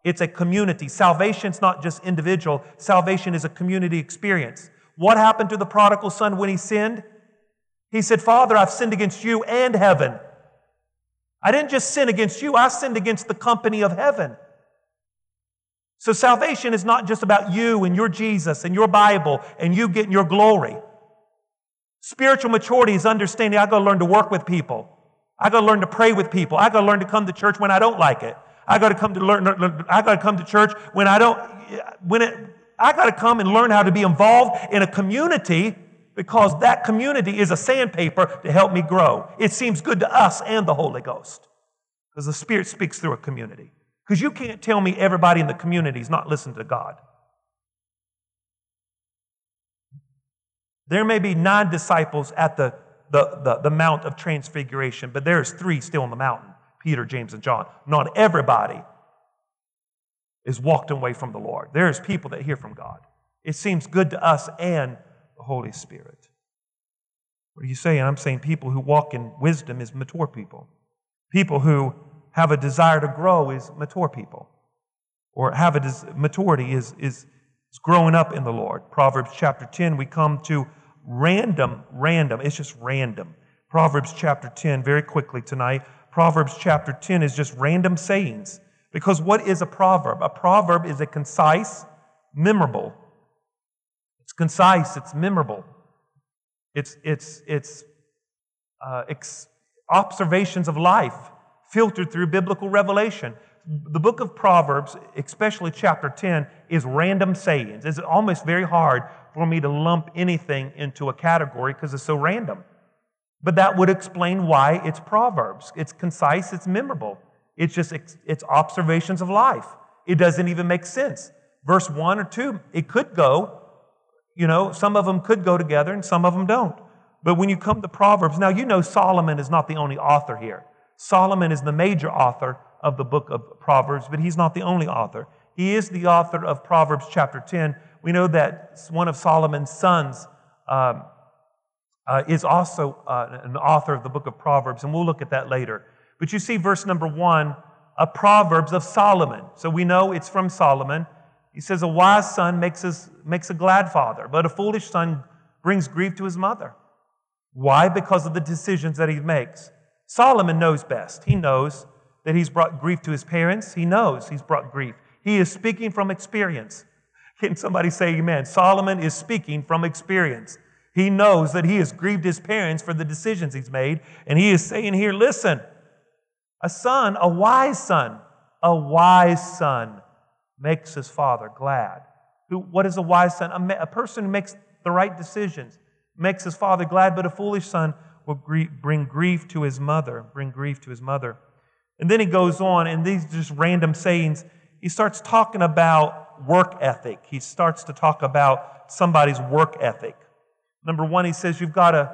It's a community. Salvation's not just individual, salvation is a community experience. What happened to the prodigal son when he sinned? He said, Father, I've sinned against you and heaven. I didn't just sin against you, I sinned against the company of heaven. So salvation is not just about you and your Jesus and your Bible and you getting your glory. Spiritual maturity is understanding I got to learn to work with people. I got to learn to pray with people. I got to learn to come to church when I don't like it. I got to come to learn. I got to come to church when I don't. When it, I got to come and learn how to be involved in a community because that community is a sandpaper to help me grow. It seems good to us and the Holy Ghost because the Spirit speaks through a community. Because you can't tell me everybody in the community is not listening to God. There may be nine disciples at the, the, the, the Mount of Transfiguration, but there's three still on the mountain Peter, James, and John. Not everybody is walked away from the Lord. There's people that hear from God. It seems good to us and the Holy Spirit. What are you saying? I'm saying people who walk in wisdom is mature people. People who have a desire to grow is mature people. Or have a des- maturity is, is, is growing up in the Lord. Proverbs chapter 10, we come to random, random, it's just random. Proverbs chapter 10, very quickly tonight. Proverbs chapter 10 is just random sayings. Because what is a proverb? A proverb is a concise, memorable, it's concise, it's memorable, it's, it's, it's uh, observations of life filtered through biblical revelation. The book of Proverbs, especially chapter 10, is random sayings. It's almost very hard for me to lump anything into a category because it's so random. But that would explain why it's Proverbs. It's concise, it's memorable. It's just it's observations of life. It doesn't even make sense. Verse 1 or 2, it could go You know, some of them could go together and some of them don't. But when you come to Proverbs, now you know Solomon is not the only author here. Solomon is the major author of the book of Proverbs, but he's not the only author. He is the author of Proverbs chapter 10. We know that one of Solomon's sons um, uh, is also uh, an author of the book of Proverbs, and we'll look at that later. But you see, verse number one, a Proverbs of Solomon. So we know it's from Solomon. He says, A wise son makes, his, makes a glad father, but a foolish son brings grief to his mother. Why? Because of the decisions that he makes. Solomon knows best. He knows that he's brought grief to his parents. He knows he's brought grief. He is speaking from experience. Can somebody say amen? Solomon is speaking from experience. He knows that he has grieved his parents for the decisions he's made. And he is saying here, listen, a son, a wise son, a wise son makes his father glad. Who, what is a wise son? A, a person who makes the right decisions makes his father glad, but a foolish son will bring grief to his mother, bring grief to his mother. And then he goes on, and these just random sayings, he starts talking about work ethic. He starts to talk about somebody's work ethic. Number one, he says you've got to,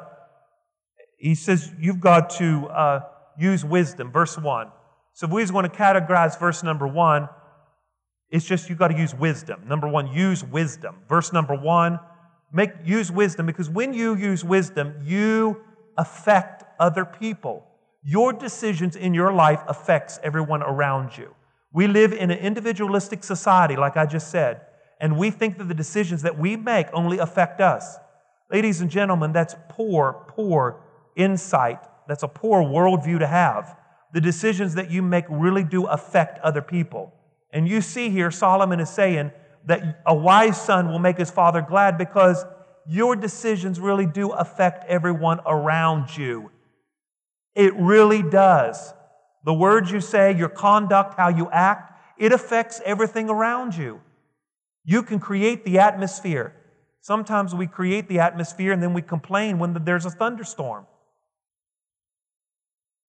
he says you've got to uh, use wisdom, verse one. So if we was going to categorize verse number one, it's just you've got to use wisdom. Number one, use wisdom. Verse number one, make use wisdom because when you use wisdom, you affect other people. Your decisions in your life affects everyone around you. We live in an individualistic society, like I just said, and we think that the decisions that we make only affect us. Ladies and gentlemen, that's poor, poor insight. That's a poor worldview to have. The decisions that you make really do affect other people. And you see here, Solomon is saying that a wise son will make his father glad because your decisions really do affect everyone around you. It really does. The words you say, your conduct, how you act, it affects everything around you. You can create the atmosphere. Sometimes we create the atmosphere and then we complain when there's a thunderstorm.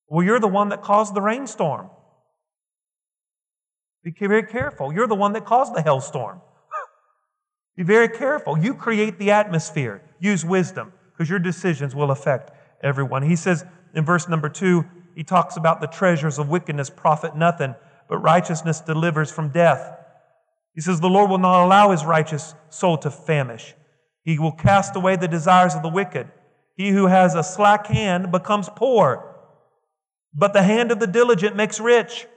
Well, you're the one that caused the rainstorm. Be very careful. You're the one that caused the hailstorm. Be very careful. You create the atmosphere. Use wisdom because your decisions will affect everyone. He says in verse number two, he talks about the treasures of wickedness profit nothing, but righteousness delivers from death. He says, The Lord will not allow his righteous soul to famish. He will cast away the desires of the wicked. He who has a slack hand becomes poor, but the hand of the diligent makes rich.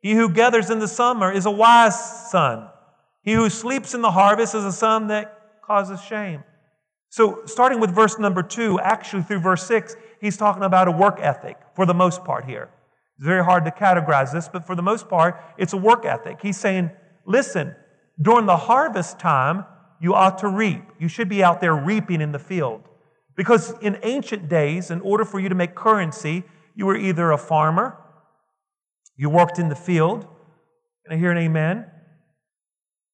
He who gathers in the summer is a wise son. He who sleeps in the harvest is a son that causes shame. So, starting with verse number two, actually through verse six, he's talking about a work ethic for the most part here. It's very hard to categorize this, but for the most part, it's a work ethic. He's saying, listen, during the harvest time, you ought to reap. You should be out there reaping in the field. Because in ancient days, in order for you to make currency, you were either a farmer you worked in the field. Can I hear an amen?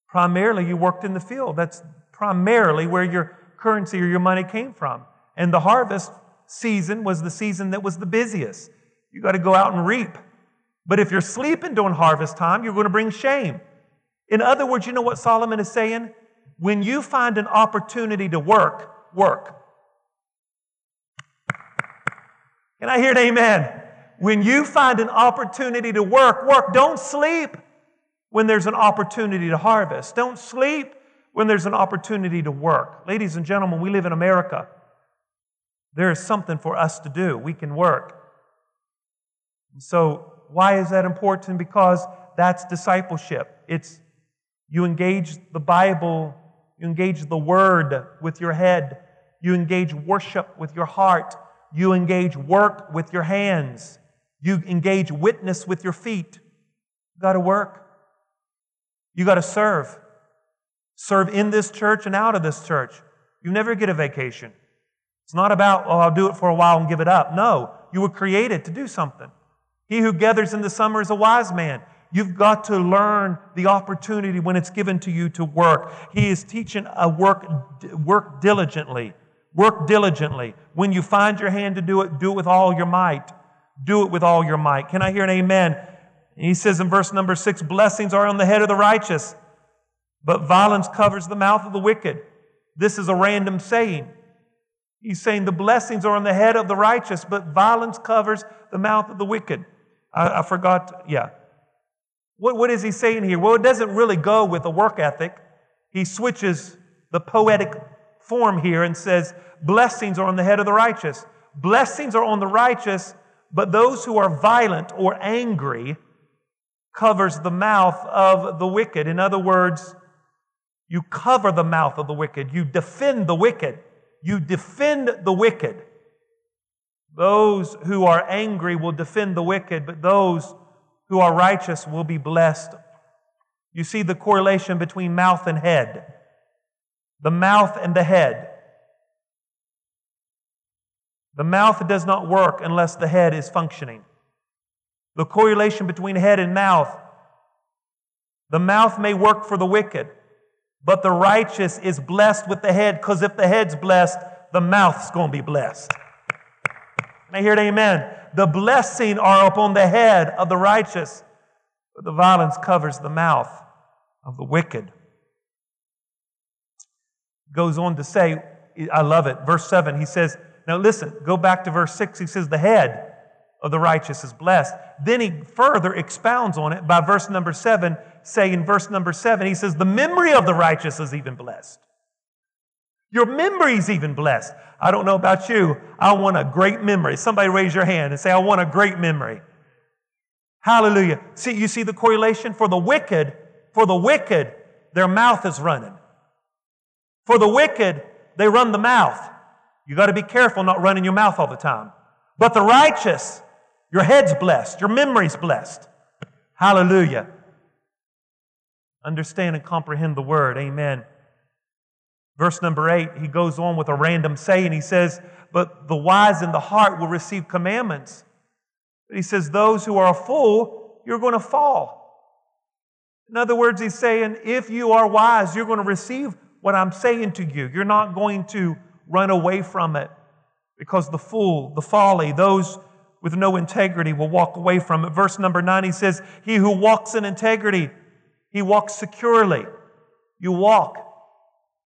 Primarily, you worked in the field. That's primarily where your currency or your money came from. And the harvest season was the season that was the busiest. You got to go out and reap. But if you're sleeping during harvest time, you're going to bring shame. In other words, you know what Solomon is saying? When you find an opportunity to work, work. Can I hear an amen? When you find an opportunity to work, work. Don't sleep when there's an opportunity to harvest. Don't sleep when there's an opportunity to work. Ladies and gentlemen, we live in America. There is something for us to do. We can work. So, why is that important? Because that's discipleship. It's you engage the Bible, you engage the Word with your head, you engage worship with your heart, you engage work with your hands. You engage witness with your feet. You got to work. You got to serve. Serve in this church and out of this church. You never get a vacation. It's not about, oh, I'll do it for a while and give it up. No, you were created to do something. He who gathers in the summer is a wise man. You've got to learn the opportunity when it's given to you to work. He is teaching a work, work diligently. Work diligently. When you find your hand to do it, do it with all your might. Do it with all your might. Can I hear an amen? He says in verse number six, blessings are on the head of the righteous, but violence covers the mouth of the wicked. This is a random saying. He's saying the blessings are on the head of the righteous, but violence covers the mouth of the wicked. I, I forgot, yeah. What, what is he saying here? Well, it doesn't really go with the work ethic. He switches the poetic form here and says, Blessings are on the head of the righteous. Blessings are on the righteous, but those who are violent or angry covers the mouth of the wicked. In other words, you cover the mouth of the wicked. You defend the wicked. You defend the wicked. Those who are angry will defend the wicked, but those who are righteous will be blessed. You see the correlation between mouth and head. The mouth and the head. The mouth does not work unless the head is functioning. The correlation between head and mouth. The mouth may work for the wicked, but the righteous is blessed with the head because if the head's blessed, the mouth's going to be blessed. I hear it, amen. The blessing are upon the head of the righteous, but the violence covers the mouth of the wicked. Goes on to say, I love it. Verse 7, he says, Now listen, go back to verse 6. He says, The head of the righteous is blessed. Then he further expounds on it by verse number 7 saying, verse number seven, he says, The memory of the righteous is even blessed. Your memory is even blessed. I don't know about you. I want a great memory. Somebody raise your hand and say, I want a great memory. Hallelujah. See, you see the correlation? For the wicked, for the wicked, their mouth is running. For the wicked, they run the mouth. You got to be careful not running your mouth all the time. But the righteous, your head's blessed, your memory's blessed. Hallelujah understand and comprehend the word. Amen. Verse number eight, he goes on with a random saying. He says, But the wise in the heart will receive commandments. But he says, Those who are a fool, you're going to fall. In other words, he's saying, If you are wise, you're going to receive what I'm saying to you. You're not going to run away from it because the fool, the folly, those with no integrity will walk away from it. Verse number nine, he says, He who walks in integrity he walks securely. You walk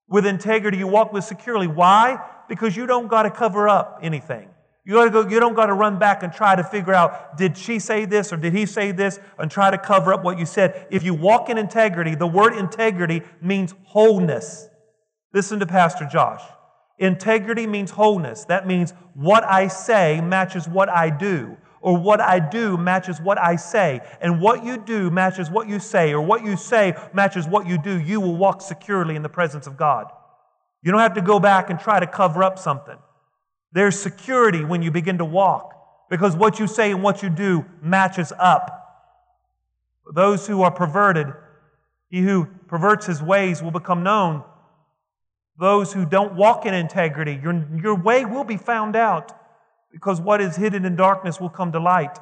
with integrity. You walk with securely. Why? Because you don't got to cover up anything. You, gotta go, you don't got to run back and try to figure out, did she say this or did he say this, and try to cover up what you said. If you walk in integrity, the word integrity means wholeness. Listen to Pastor Josh. Integrity means wholeness. That means what I say matches what I do or what I do matches what I say, and what you do matches what you say, or what you say matches what you do, you will walk securely in the presence of God. You don't have to go back and try to cover up something. There's security when you begin to walk because what you say and what you do matches up. Those who are perverted, he who perverts his ways will become known. Those who don't walk in integrity, your, your way will be found out because what is hidden in darkness will come to light.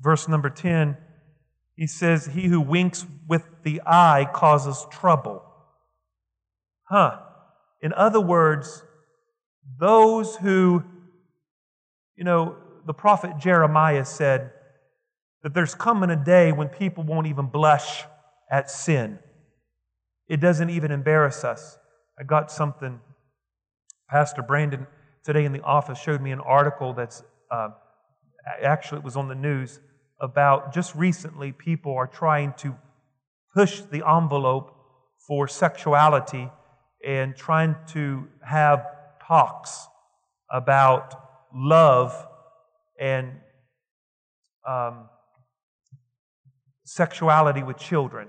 Verse number 10, he says, He who winks with the eye causes trouble. Huh. In other words, those who, you know, the prophet Jeremiah said that there's coming a day when people won't even blush at sin. It doesn't even embarrass us. I got something Pastor Brandon today in the office showed me an article that's uh, actually it was on the news about just recently people are trying to push the envelope for sexuality and trying to have talks about love and um, sexuality with children.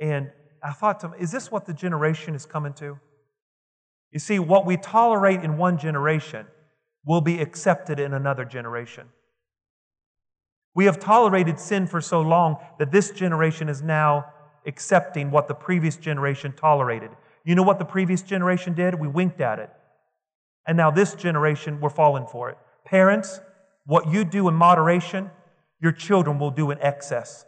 And I thought to myself, is this what the generation is coming to? You see, what we tolerate in one generation will be accepted in another generation. We have tolerated sin for so long that this generation is now accepting what the previous generation tolerated. You know what the previous generation did? We winked at it. And now this generation, we're falling for it. Parents, what you do in moderation, your children will do in excess.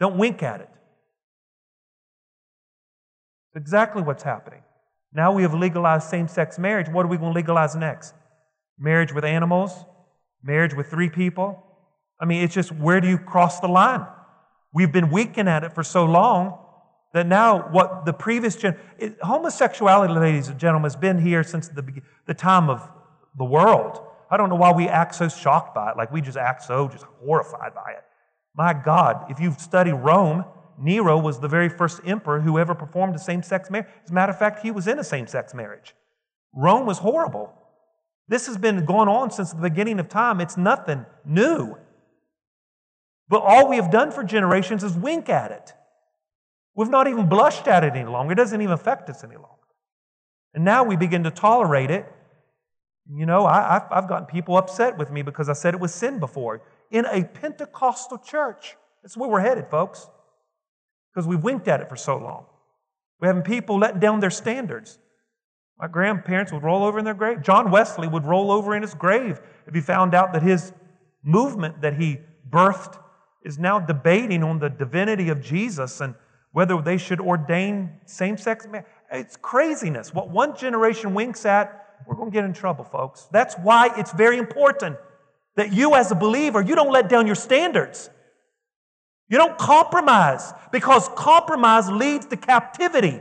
Don't wink at it exactly what's happening. Now we have legalized same sex marriage. What are we going to legalize next? Marriage with animals? Marriage with three people? I mean, it's just where do you cross the line? We've been winking at it for so long that now what the previous gen it, homosexuality, ladies and gentlemen, has been here since the, the time of the world. I don't know why we act so shocked by it, like we just act so just horrified by it. My God, if you've studied Rome, Nero was the very first emperor who ever performed a same sex marriage. As a matter of fact, he was in a same sex marriage. Rome was horrible. This has been going on since the beginning of time. It's nothing new. But all we have done for generations is wink at it. We've not even blushed at it any longer. It doesn't even affect us any longer. And now we begin to tolerate it. You know, I, have gotten people upset with me because I said it was sin before. In a Pentecostal church, that's where we're headed, folks, because we've winked at it for so long. We're having people letting down their standards. My grandparents would roll over in their grave. John Wesley would roll over in his grave if he found out that his movement that he birthed is now debating on the divinity of Jesus and whether they should ordain same sex marriage. It's craziness. What one generation winks at, we're going to get in trouble, folks. That's why it's very important that you, as a believer, you don't let down your standards. You don't compromise because compromise leads to captivity.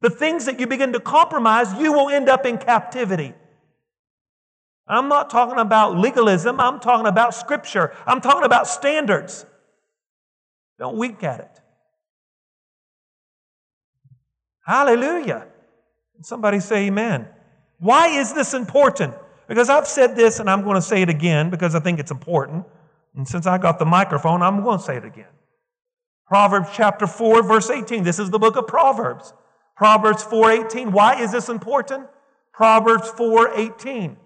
The things that you begin to compromise, you will end up in captivity. I'm not talking about legalism, I'm talking about scripture, I'm talking about standards. Don't wink at it. Hallelujah. Somebody say amen. Why is this important? Because I've said this and I'm going to say it again because I think it's important. And since I got the microphone, I'm going to say it again. Proverbs chapter 4, verse 18. This is the book of Proverbs. Proverbs 4:18. Why is this important? Proverbs 4:18.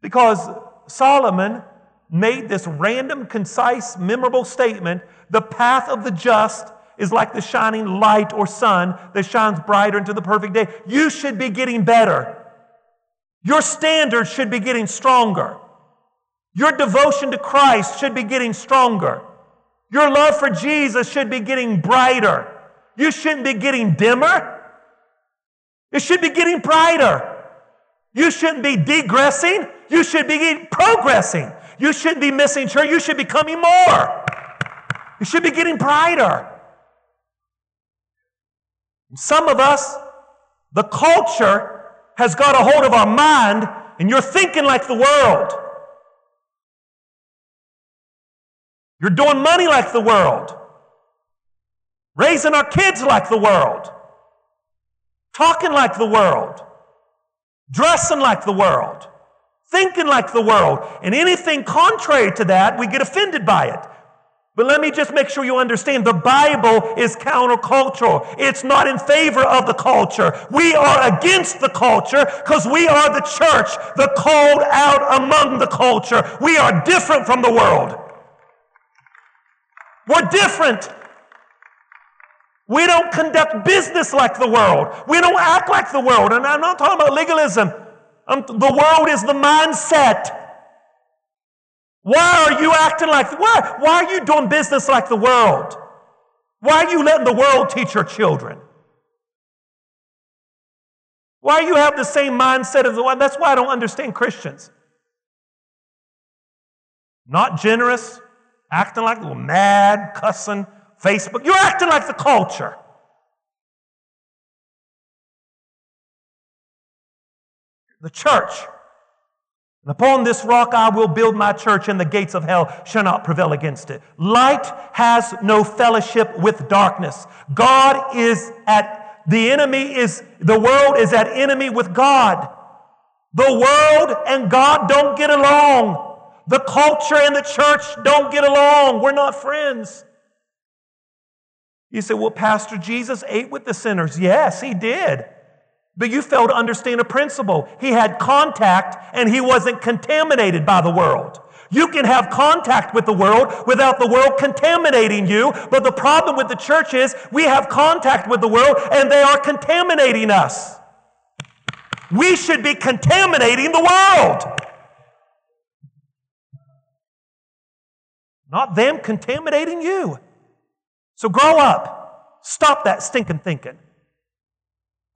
Because Solomon made this random, concise, memorable statement, the path of the just is like the shining light or sun that shines brighter into the perfect day. You should be getting better. Your standards should be getting stronger. Your devotion to Christ should be getting stronger. Your love for Jesus should be getting brighter. You shouldn't be getting dimmer. It should be getting brighter. You shouldn't be degressing. You should be progressing. You shouldn't be missing church. You should be coming more. You should be getting brighter. Some of us, the culture has got a hold of our mind, and you're thinking like the world. You're doing money like the world, raising our kids like the world talking like the world, dressing like the world, thinking like the world. And anything contrary to that, we get offended by it. But let me just make sure you understand the Bible is countercultural. It's not in favor of the culture. We are against the culture because we are the church, the called out among the culture. We are different from the world. We're different. We don't conduct business like the world. We don't act like the world. And I'm not talking about legalism. I'm, the world is the mindset. Why are you acting like why? Why are you doing business like the world? Why are you letting the world teach your children? Why you have the same mindset as the one? That's why I don't understand Christians. Not generous, acting like little mad, cussing, Facebook. You're acting like the culture. The church. And upon this rock I will build my church, and the gates of hell shall not prevail against it. Light has no fellowship with darkness. God is at the enemy is the world is at enemy with God. The world and God don't get along. The culture and the church don't get along. We're not friends. You say, well, Pastor Jesus ate with the sinners. Yes, he did. But you fail to understand a principle. He had contact and he wasn't contaminated by the world. You can have contact with the world without the world contaminating you. But the problem with the church is we have contact with the world and they are contaminating us. We should be contaminating the world. Not them contaminating you. So grow up. Stop that stinking thinking.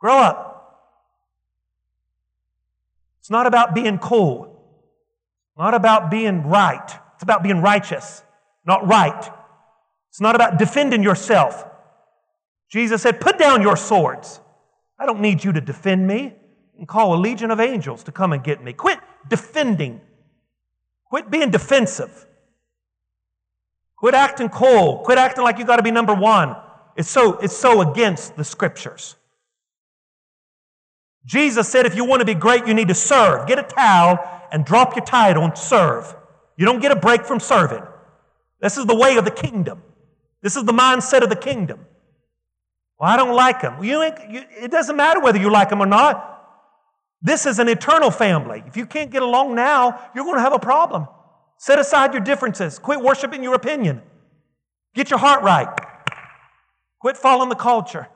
Grow up. It's not about being cool, not about being right. It's about being righteous, not right. It's not about defending yourself. Jesus said, Put down your swords. I don't need you to defend me and call a legion of angels to come and get me. Quit defending. Quit being defensive. Quit acting cold. Quit acting like you got to be number one. It's so, it's so against the scriptures. Jesus said if you want to be great, you need to serve. Get a towel and drop your title and serve. You don't get a break from serving. This is the way of the kingdom. This is the mindset of the kingdom. Well, I don't like them. You, you it doesn't matter whether you like them or not. This is an eternal family. If you can't get along now, you're going to have a problem. Set aside your differences. Quit worshiping your opinion. Get your heart right. Quit following the culture.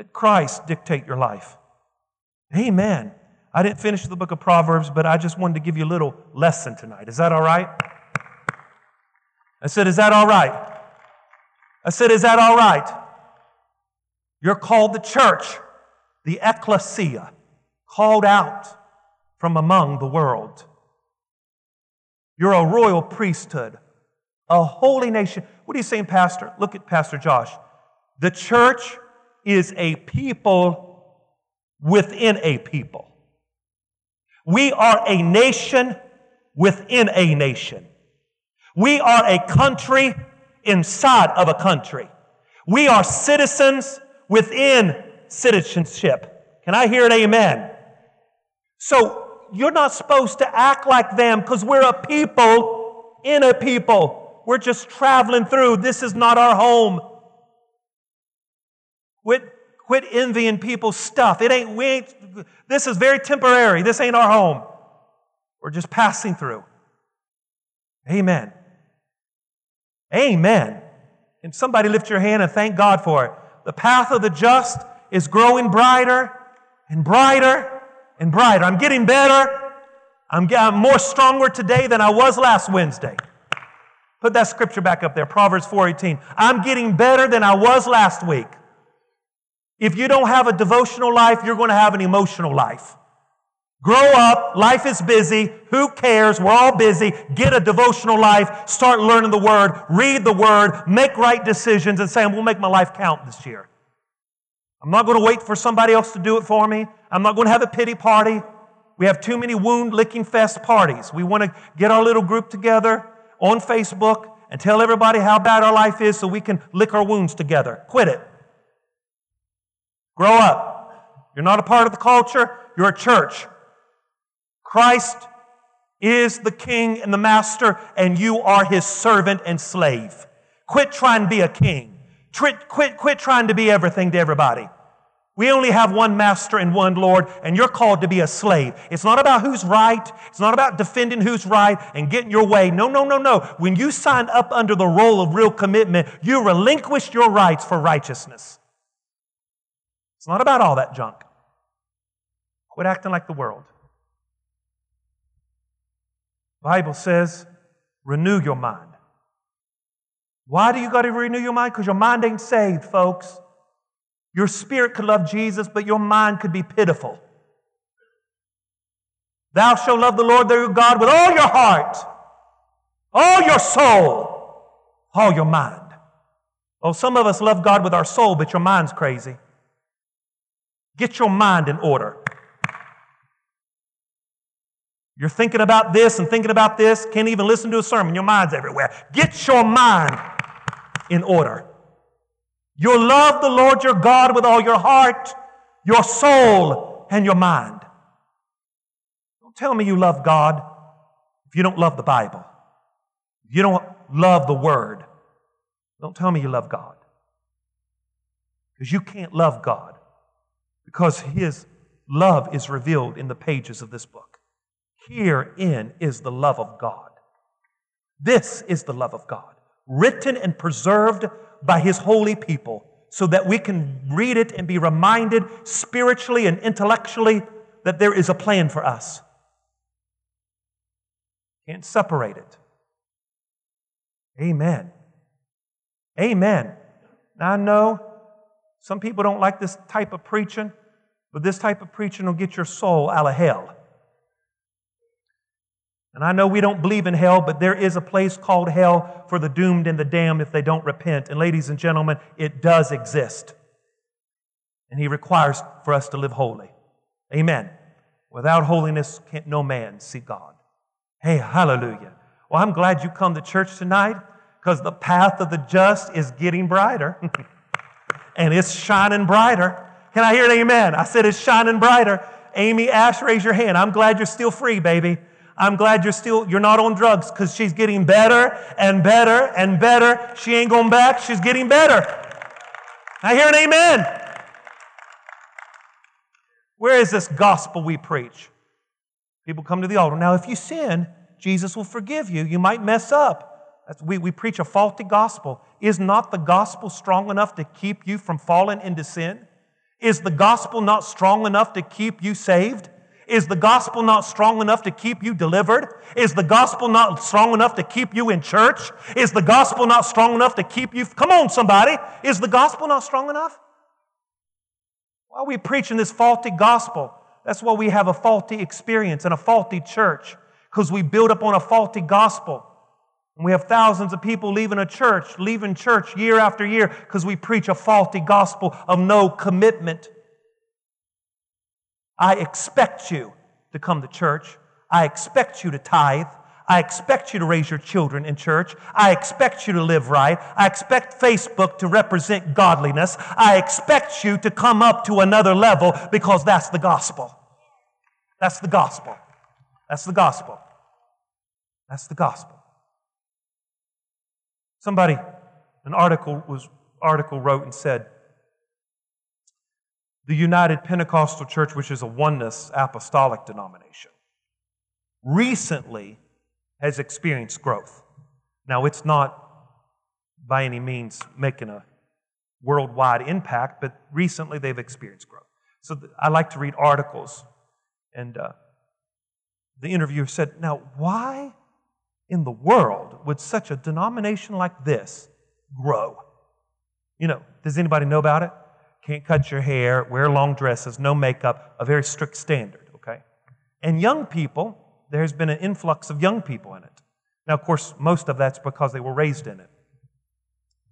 Let Christ dictate your life. Amen. I didn't finish the book of Proverbs, but I just wanted to give you a little lesson tonight. Is that all right? I said, Is that all right? I said, Is that all right? You're called the church, the ecclesia, called out from among the world. You're a royal priesthood, a holy nation. What are you saying, Pastor? Look at Pastor Josh. The church is a people within a people. We are a nation within a nation. We are a country inside of a country. We are citizens within citizenship. Can I hear an amen? So you're not supposed to act like them because we're a people in a people. We're just traveling through. This is not our home. Quit, quit envying people's stuff. It ain't, we ain't, this is very temporary. This ain't our home. We're just passing through. Amen. Amen. And somebody lift your hand and thank God for it. The path of the just is growing brighter and brighter and brighter. I'm getting better. I'm, I'm more stronger today than I was last Wednesday. Put that scripture back up there, Proverbs 4:18. I'm getting better than I was last week. If you don't have a devotional life, you're going to have an emotional life. Grow up. Life is busy. Who cares? We're all busy. Get a devotional life. Start learning the Word. Read the Word. Make right decisions and say, we'll make my life count this year. I'm not going to wait for somebody else to do it for me. I'm not going to have a pity party. We have too many wound licking fest parties. We want to get our little group together on Facebook and tell everybody how bad our life is so we can lick our wounds together. Quit it. Grow up. You're not a part of the culture, you're a church. Christ is the king and the master, and you are his servant and slave. Quit trying to be a king. Quit, quit, quit trying to be everything to everybody. We only have one master and one Lord, and you're called to be a slave. It's not about who's right. It's not about defending who's right and getting your way. No, no, no, no. When you sign up under the role of real commitment, you relinquish your rights for righteousness. It's not about all that junk. Quit acting like the world. Bible says, renew your mind. Why do you got to renew your mind? Because your mind ain't saved, folks. Your spirit could love Jesus, but your mind could be pitiful. Thou shalt love the Lord thy God with all your heart, all your soul, all your mind. Oh, some of us love God with our soul, but your mind's crazy. Get your mind in order. You're thinking about this and thinking about this, can't even listen to a sermon. Your mind's everywhere. Get your mind in order. You'll love the Lord your God with all your heart, your soul, and your mind. Don't tell me you love God if you don't love the Bible. If you don't love the Word, don't tell me you love God. Because you can't love God because His love is revealed in the pages of this book. Herein is the love of God. This is the love of God, written and preserved by His holy people, so that we can read it and be reminded spiritually and intellectually that there is a plan for us. Can't separate it. Amen. Amen. Now I know some people don't like this type of preaching, but this type of preaching will get your soul out of hell. And I know we don't believe in hell, but there is a place called hell for the doomed and the damned if they don't repent. And ladies and gentlemen, it does exist. And He requires for us to live holy. Amen. Without holiness, can't no man see God. Hey, hallelujah. Well, I'm glad you come to church tonight because the path of the just is getting brighter. and it's shining brighter. Can I hear an amen? I said it's shining brighter. Amy Ash, raise your hand. I'm glad you're still free, baby. I'm glad you're still, you're not on drugs because she's getting better and better and better. She ain't going back. She's getting better. I hear an amen. Where is this gospel we preach? People come to the altar. Now, if you sin, Jesus will forgive you. You might mess up. We, we preach a faulty gospel. Is not the gospel strong enough to keep you from falling into sin? Is the gospel not strong enough to keep you saved? Is the gospel not strong enough to keep you delivered? Is the gospel not strong enough to keep you in church? Is the gospel not strong enough to keep you? Come on, somebody. Is the gospel not strong enough? Why are we preaching this faulty gospel? That's why we have a faulty experience and a faulty church, because we build up on a faulty gospel. We have thousands of people leaving a church, leaving church year after year because we preach a faulty gospel of no commitment. I expect you to come to church. I expect you to tithe. I expect you to raise your children in church. I expect you to live right. I expect Facebook to represent godliness. I expect you to come up to another level because that's the gospel. That's the gospel. That's the gospel. That's the gospel. Somebody, an article was article wrote and said, the United Pentecostal Church, which is a oneness apostolic denomination, recently has experienced growth. Now, it's not by any means making a worldwide impact, but recently they've experienced growth. So th- I like to read articles, and uh, the interviewer said, Now, why in the world would such a denomination like this grow? You know, does anybody know about it? Can't cut your hair, wear long dresses, no makeup, a very strict standard, okay? And young people, there's been an influx of young people in it. Now, of course, most of that's because they were raised in it.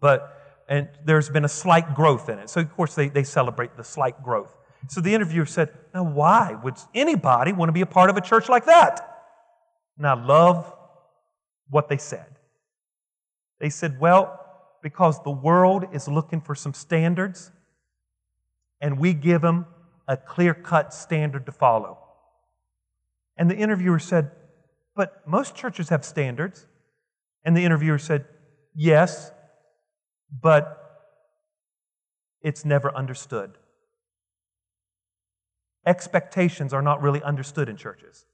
But, and there's been a slight growth in it. So, of course, they, they celebrate the slight growth. So the interviewer said, Now, why would anybody want to be a part of a church like that? I love what they said. They said, Well, because the world is looking for some standards, and we give them a clear cut standard to follow. And the interviewer said, But most churches have standards. And the interviewer said, Yes, but it's never understood. Expectations are not really understood in churches.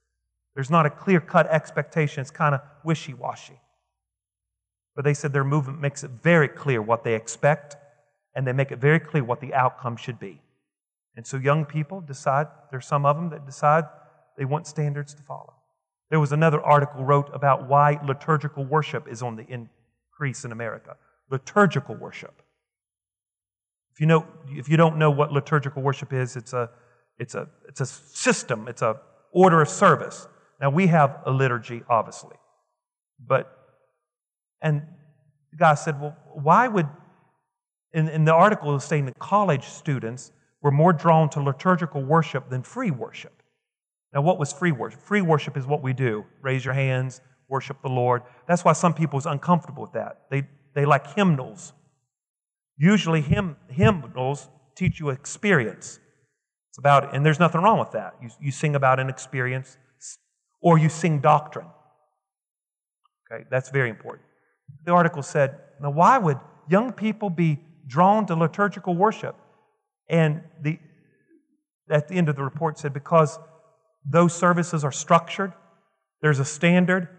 There's not a clear cut expectation, it's kind of wishy washy. But they said their movement makes it very clear what they expect, and they make it very clear what the outcome should be. And so young people decide, there's some of them that decide they want standards to follow. There was another article wrote about why liturgical worship is on the increase in America. Liturgical worship. If you, know, if you don't know what liturgical worship is, it's a, it's a, it's a system, it's a order of service now, we have a liturgy, obviously. But, and the guy said, well, why would, in, in the article, it was saying that college students were more drawn to liturgical worship than free worship. Now, what was free worship? Free worship is what we do raise your hands, worship the Lord. That's why some people is uncomfortable with that. They, they like hymnals. Usually, hymn, hymnals teach you experience. It's about, and there's nothing wrong with that. You, you sing about an experience or you sing doctrine. Okay, that's very important. The article said, now why would young people be drawn to liturgical worship? And the, at the end of the report said, because those services are structured, there's a standard,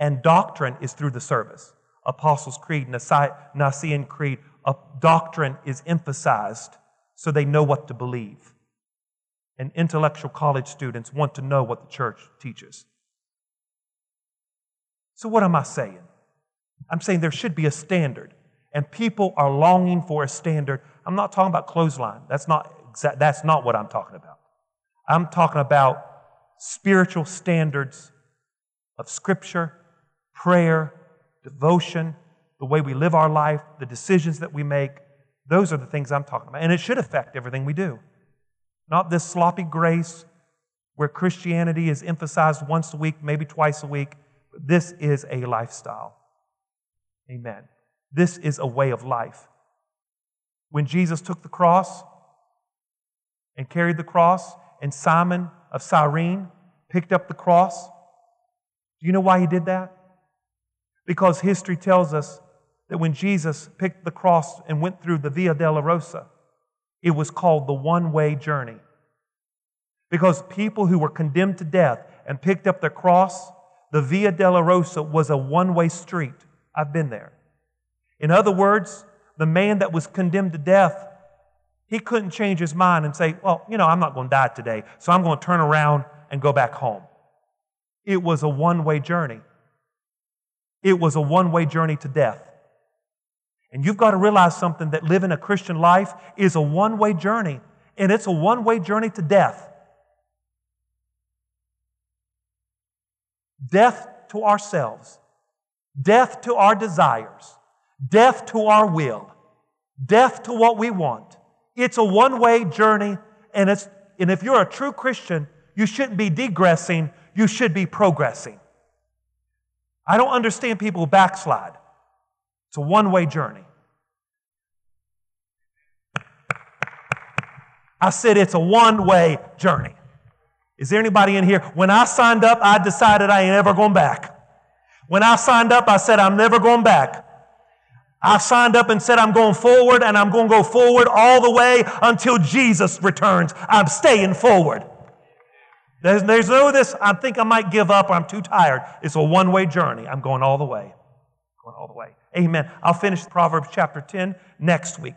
and doctrine is through the service. Apostles' Creed, Nicene Creed, doctrine is emphasized so they know what to believe. And intellectual college students want to know what the church teaches. So, what am I saying? I'm saying there should be a standard, and people are longing for a standard. I'm not talking about clothesline. That's not, exa- that's not what I'm talking about. I'm talking about spiritual standards of Scripture, prayer, devotion, the way we live our life, the decisions that we make. Those are the things I'm talking about. And it should affect everything we do. Not this sloppy grace where Christianity is emphasized once a week, maybe twice a week. This is a lifestyle. Amen. This is a way of life. When Jesus took the cross and carried the cross, and Simon of Cyrene picked up the cross, do you know why he did that? Because history tells us that when Jesus picked the cross and went through the Via Dolorosa, it was called the one way journey. Because people who were condemned to death and picked up their cross, the Via Dolorosa was a one way street. I've been there. In other words, the man that was condemned to death, he couldn't change his mind and say, Well, you know, I'm not going to die today, so I'm going to turn around and go back home. It was a one way journey. It was a one way journey to death. And you've got to realize something that living a Christian life is a one way journey, and it's a one way journey to death. Death to ourselves, death to our desires, death to our will, death to what we want. It's a one way journey, and, it's, and if you're a true Christian, you shouldn't be degressing, you should be progressing. I don't understand people who backslide. It's a one way journey. I said it's a one way journey. Is there anybody in here? When I signed up, I decided I ain't ever going back. When I signed up, I said I'm never going back. I signed up and said I'm going forward and I'm going to go forward all the way until Jesus returns. I'm staying forward. There's, there's no this, I think I might give up or I'm too tired. It's a one way journey. I'm going all the way. Going all the way. Amen. I'll finish Proverbs chapter 10 next week.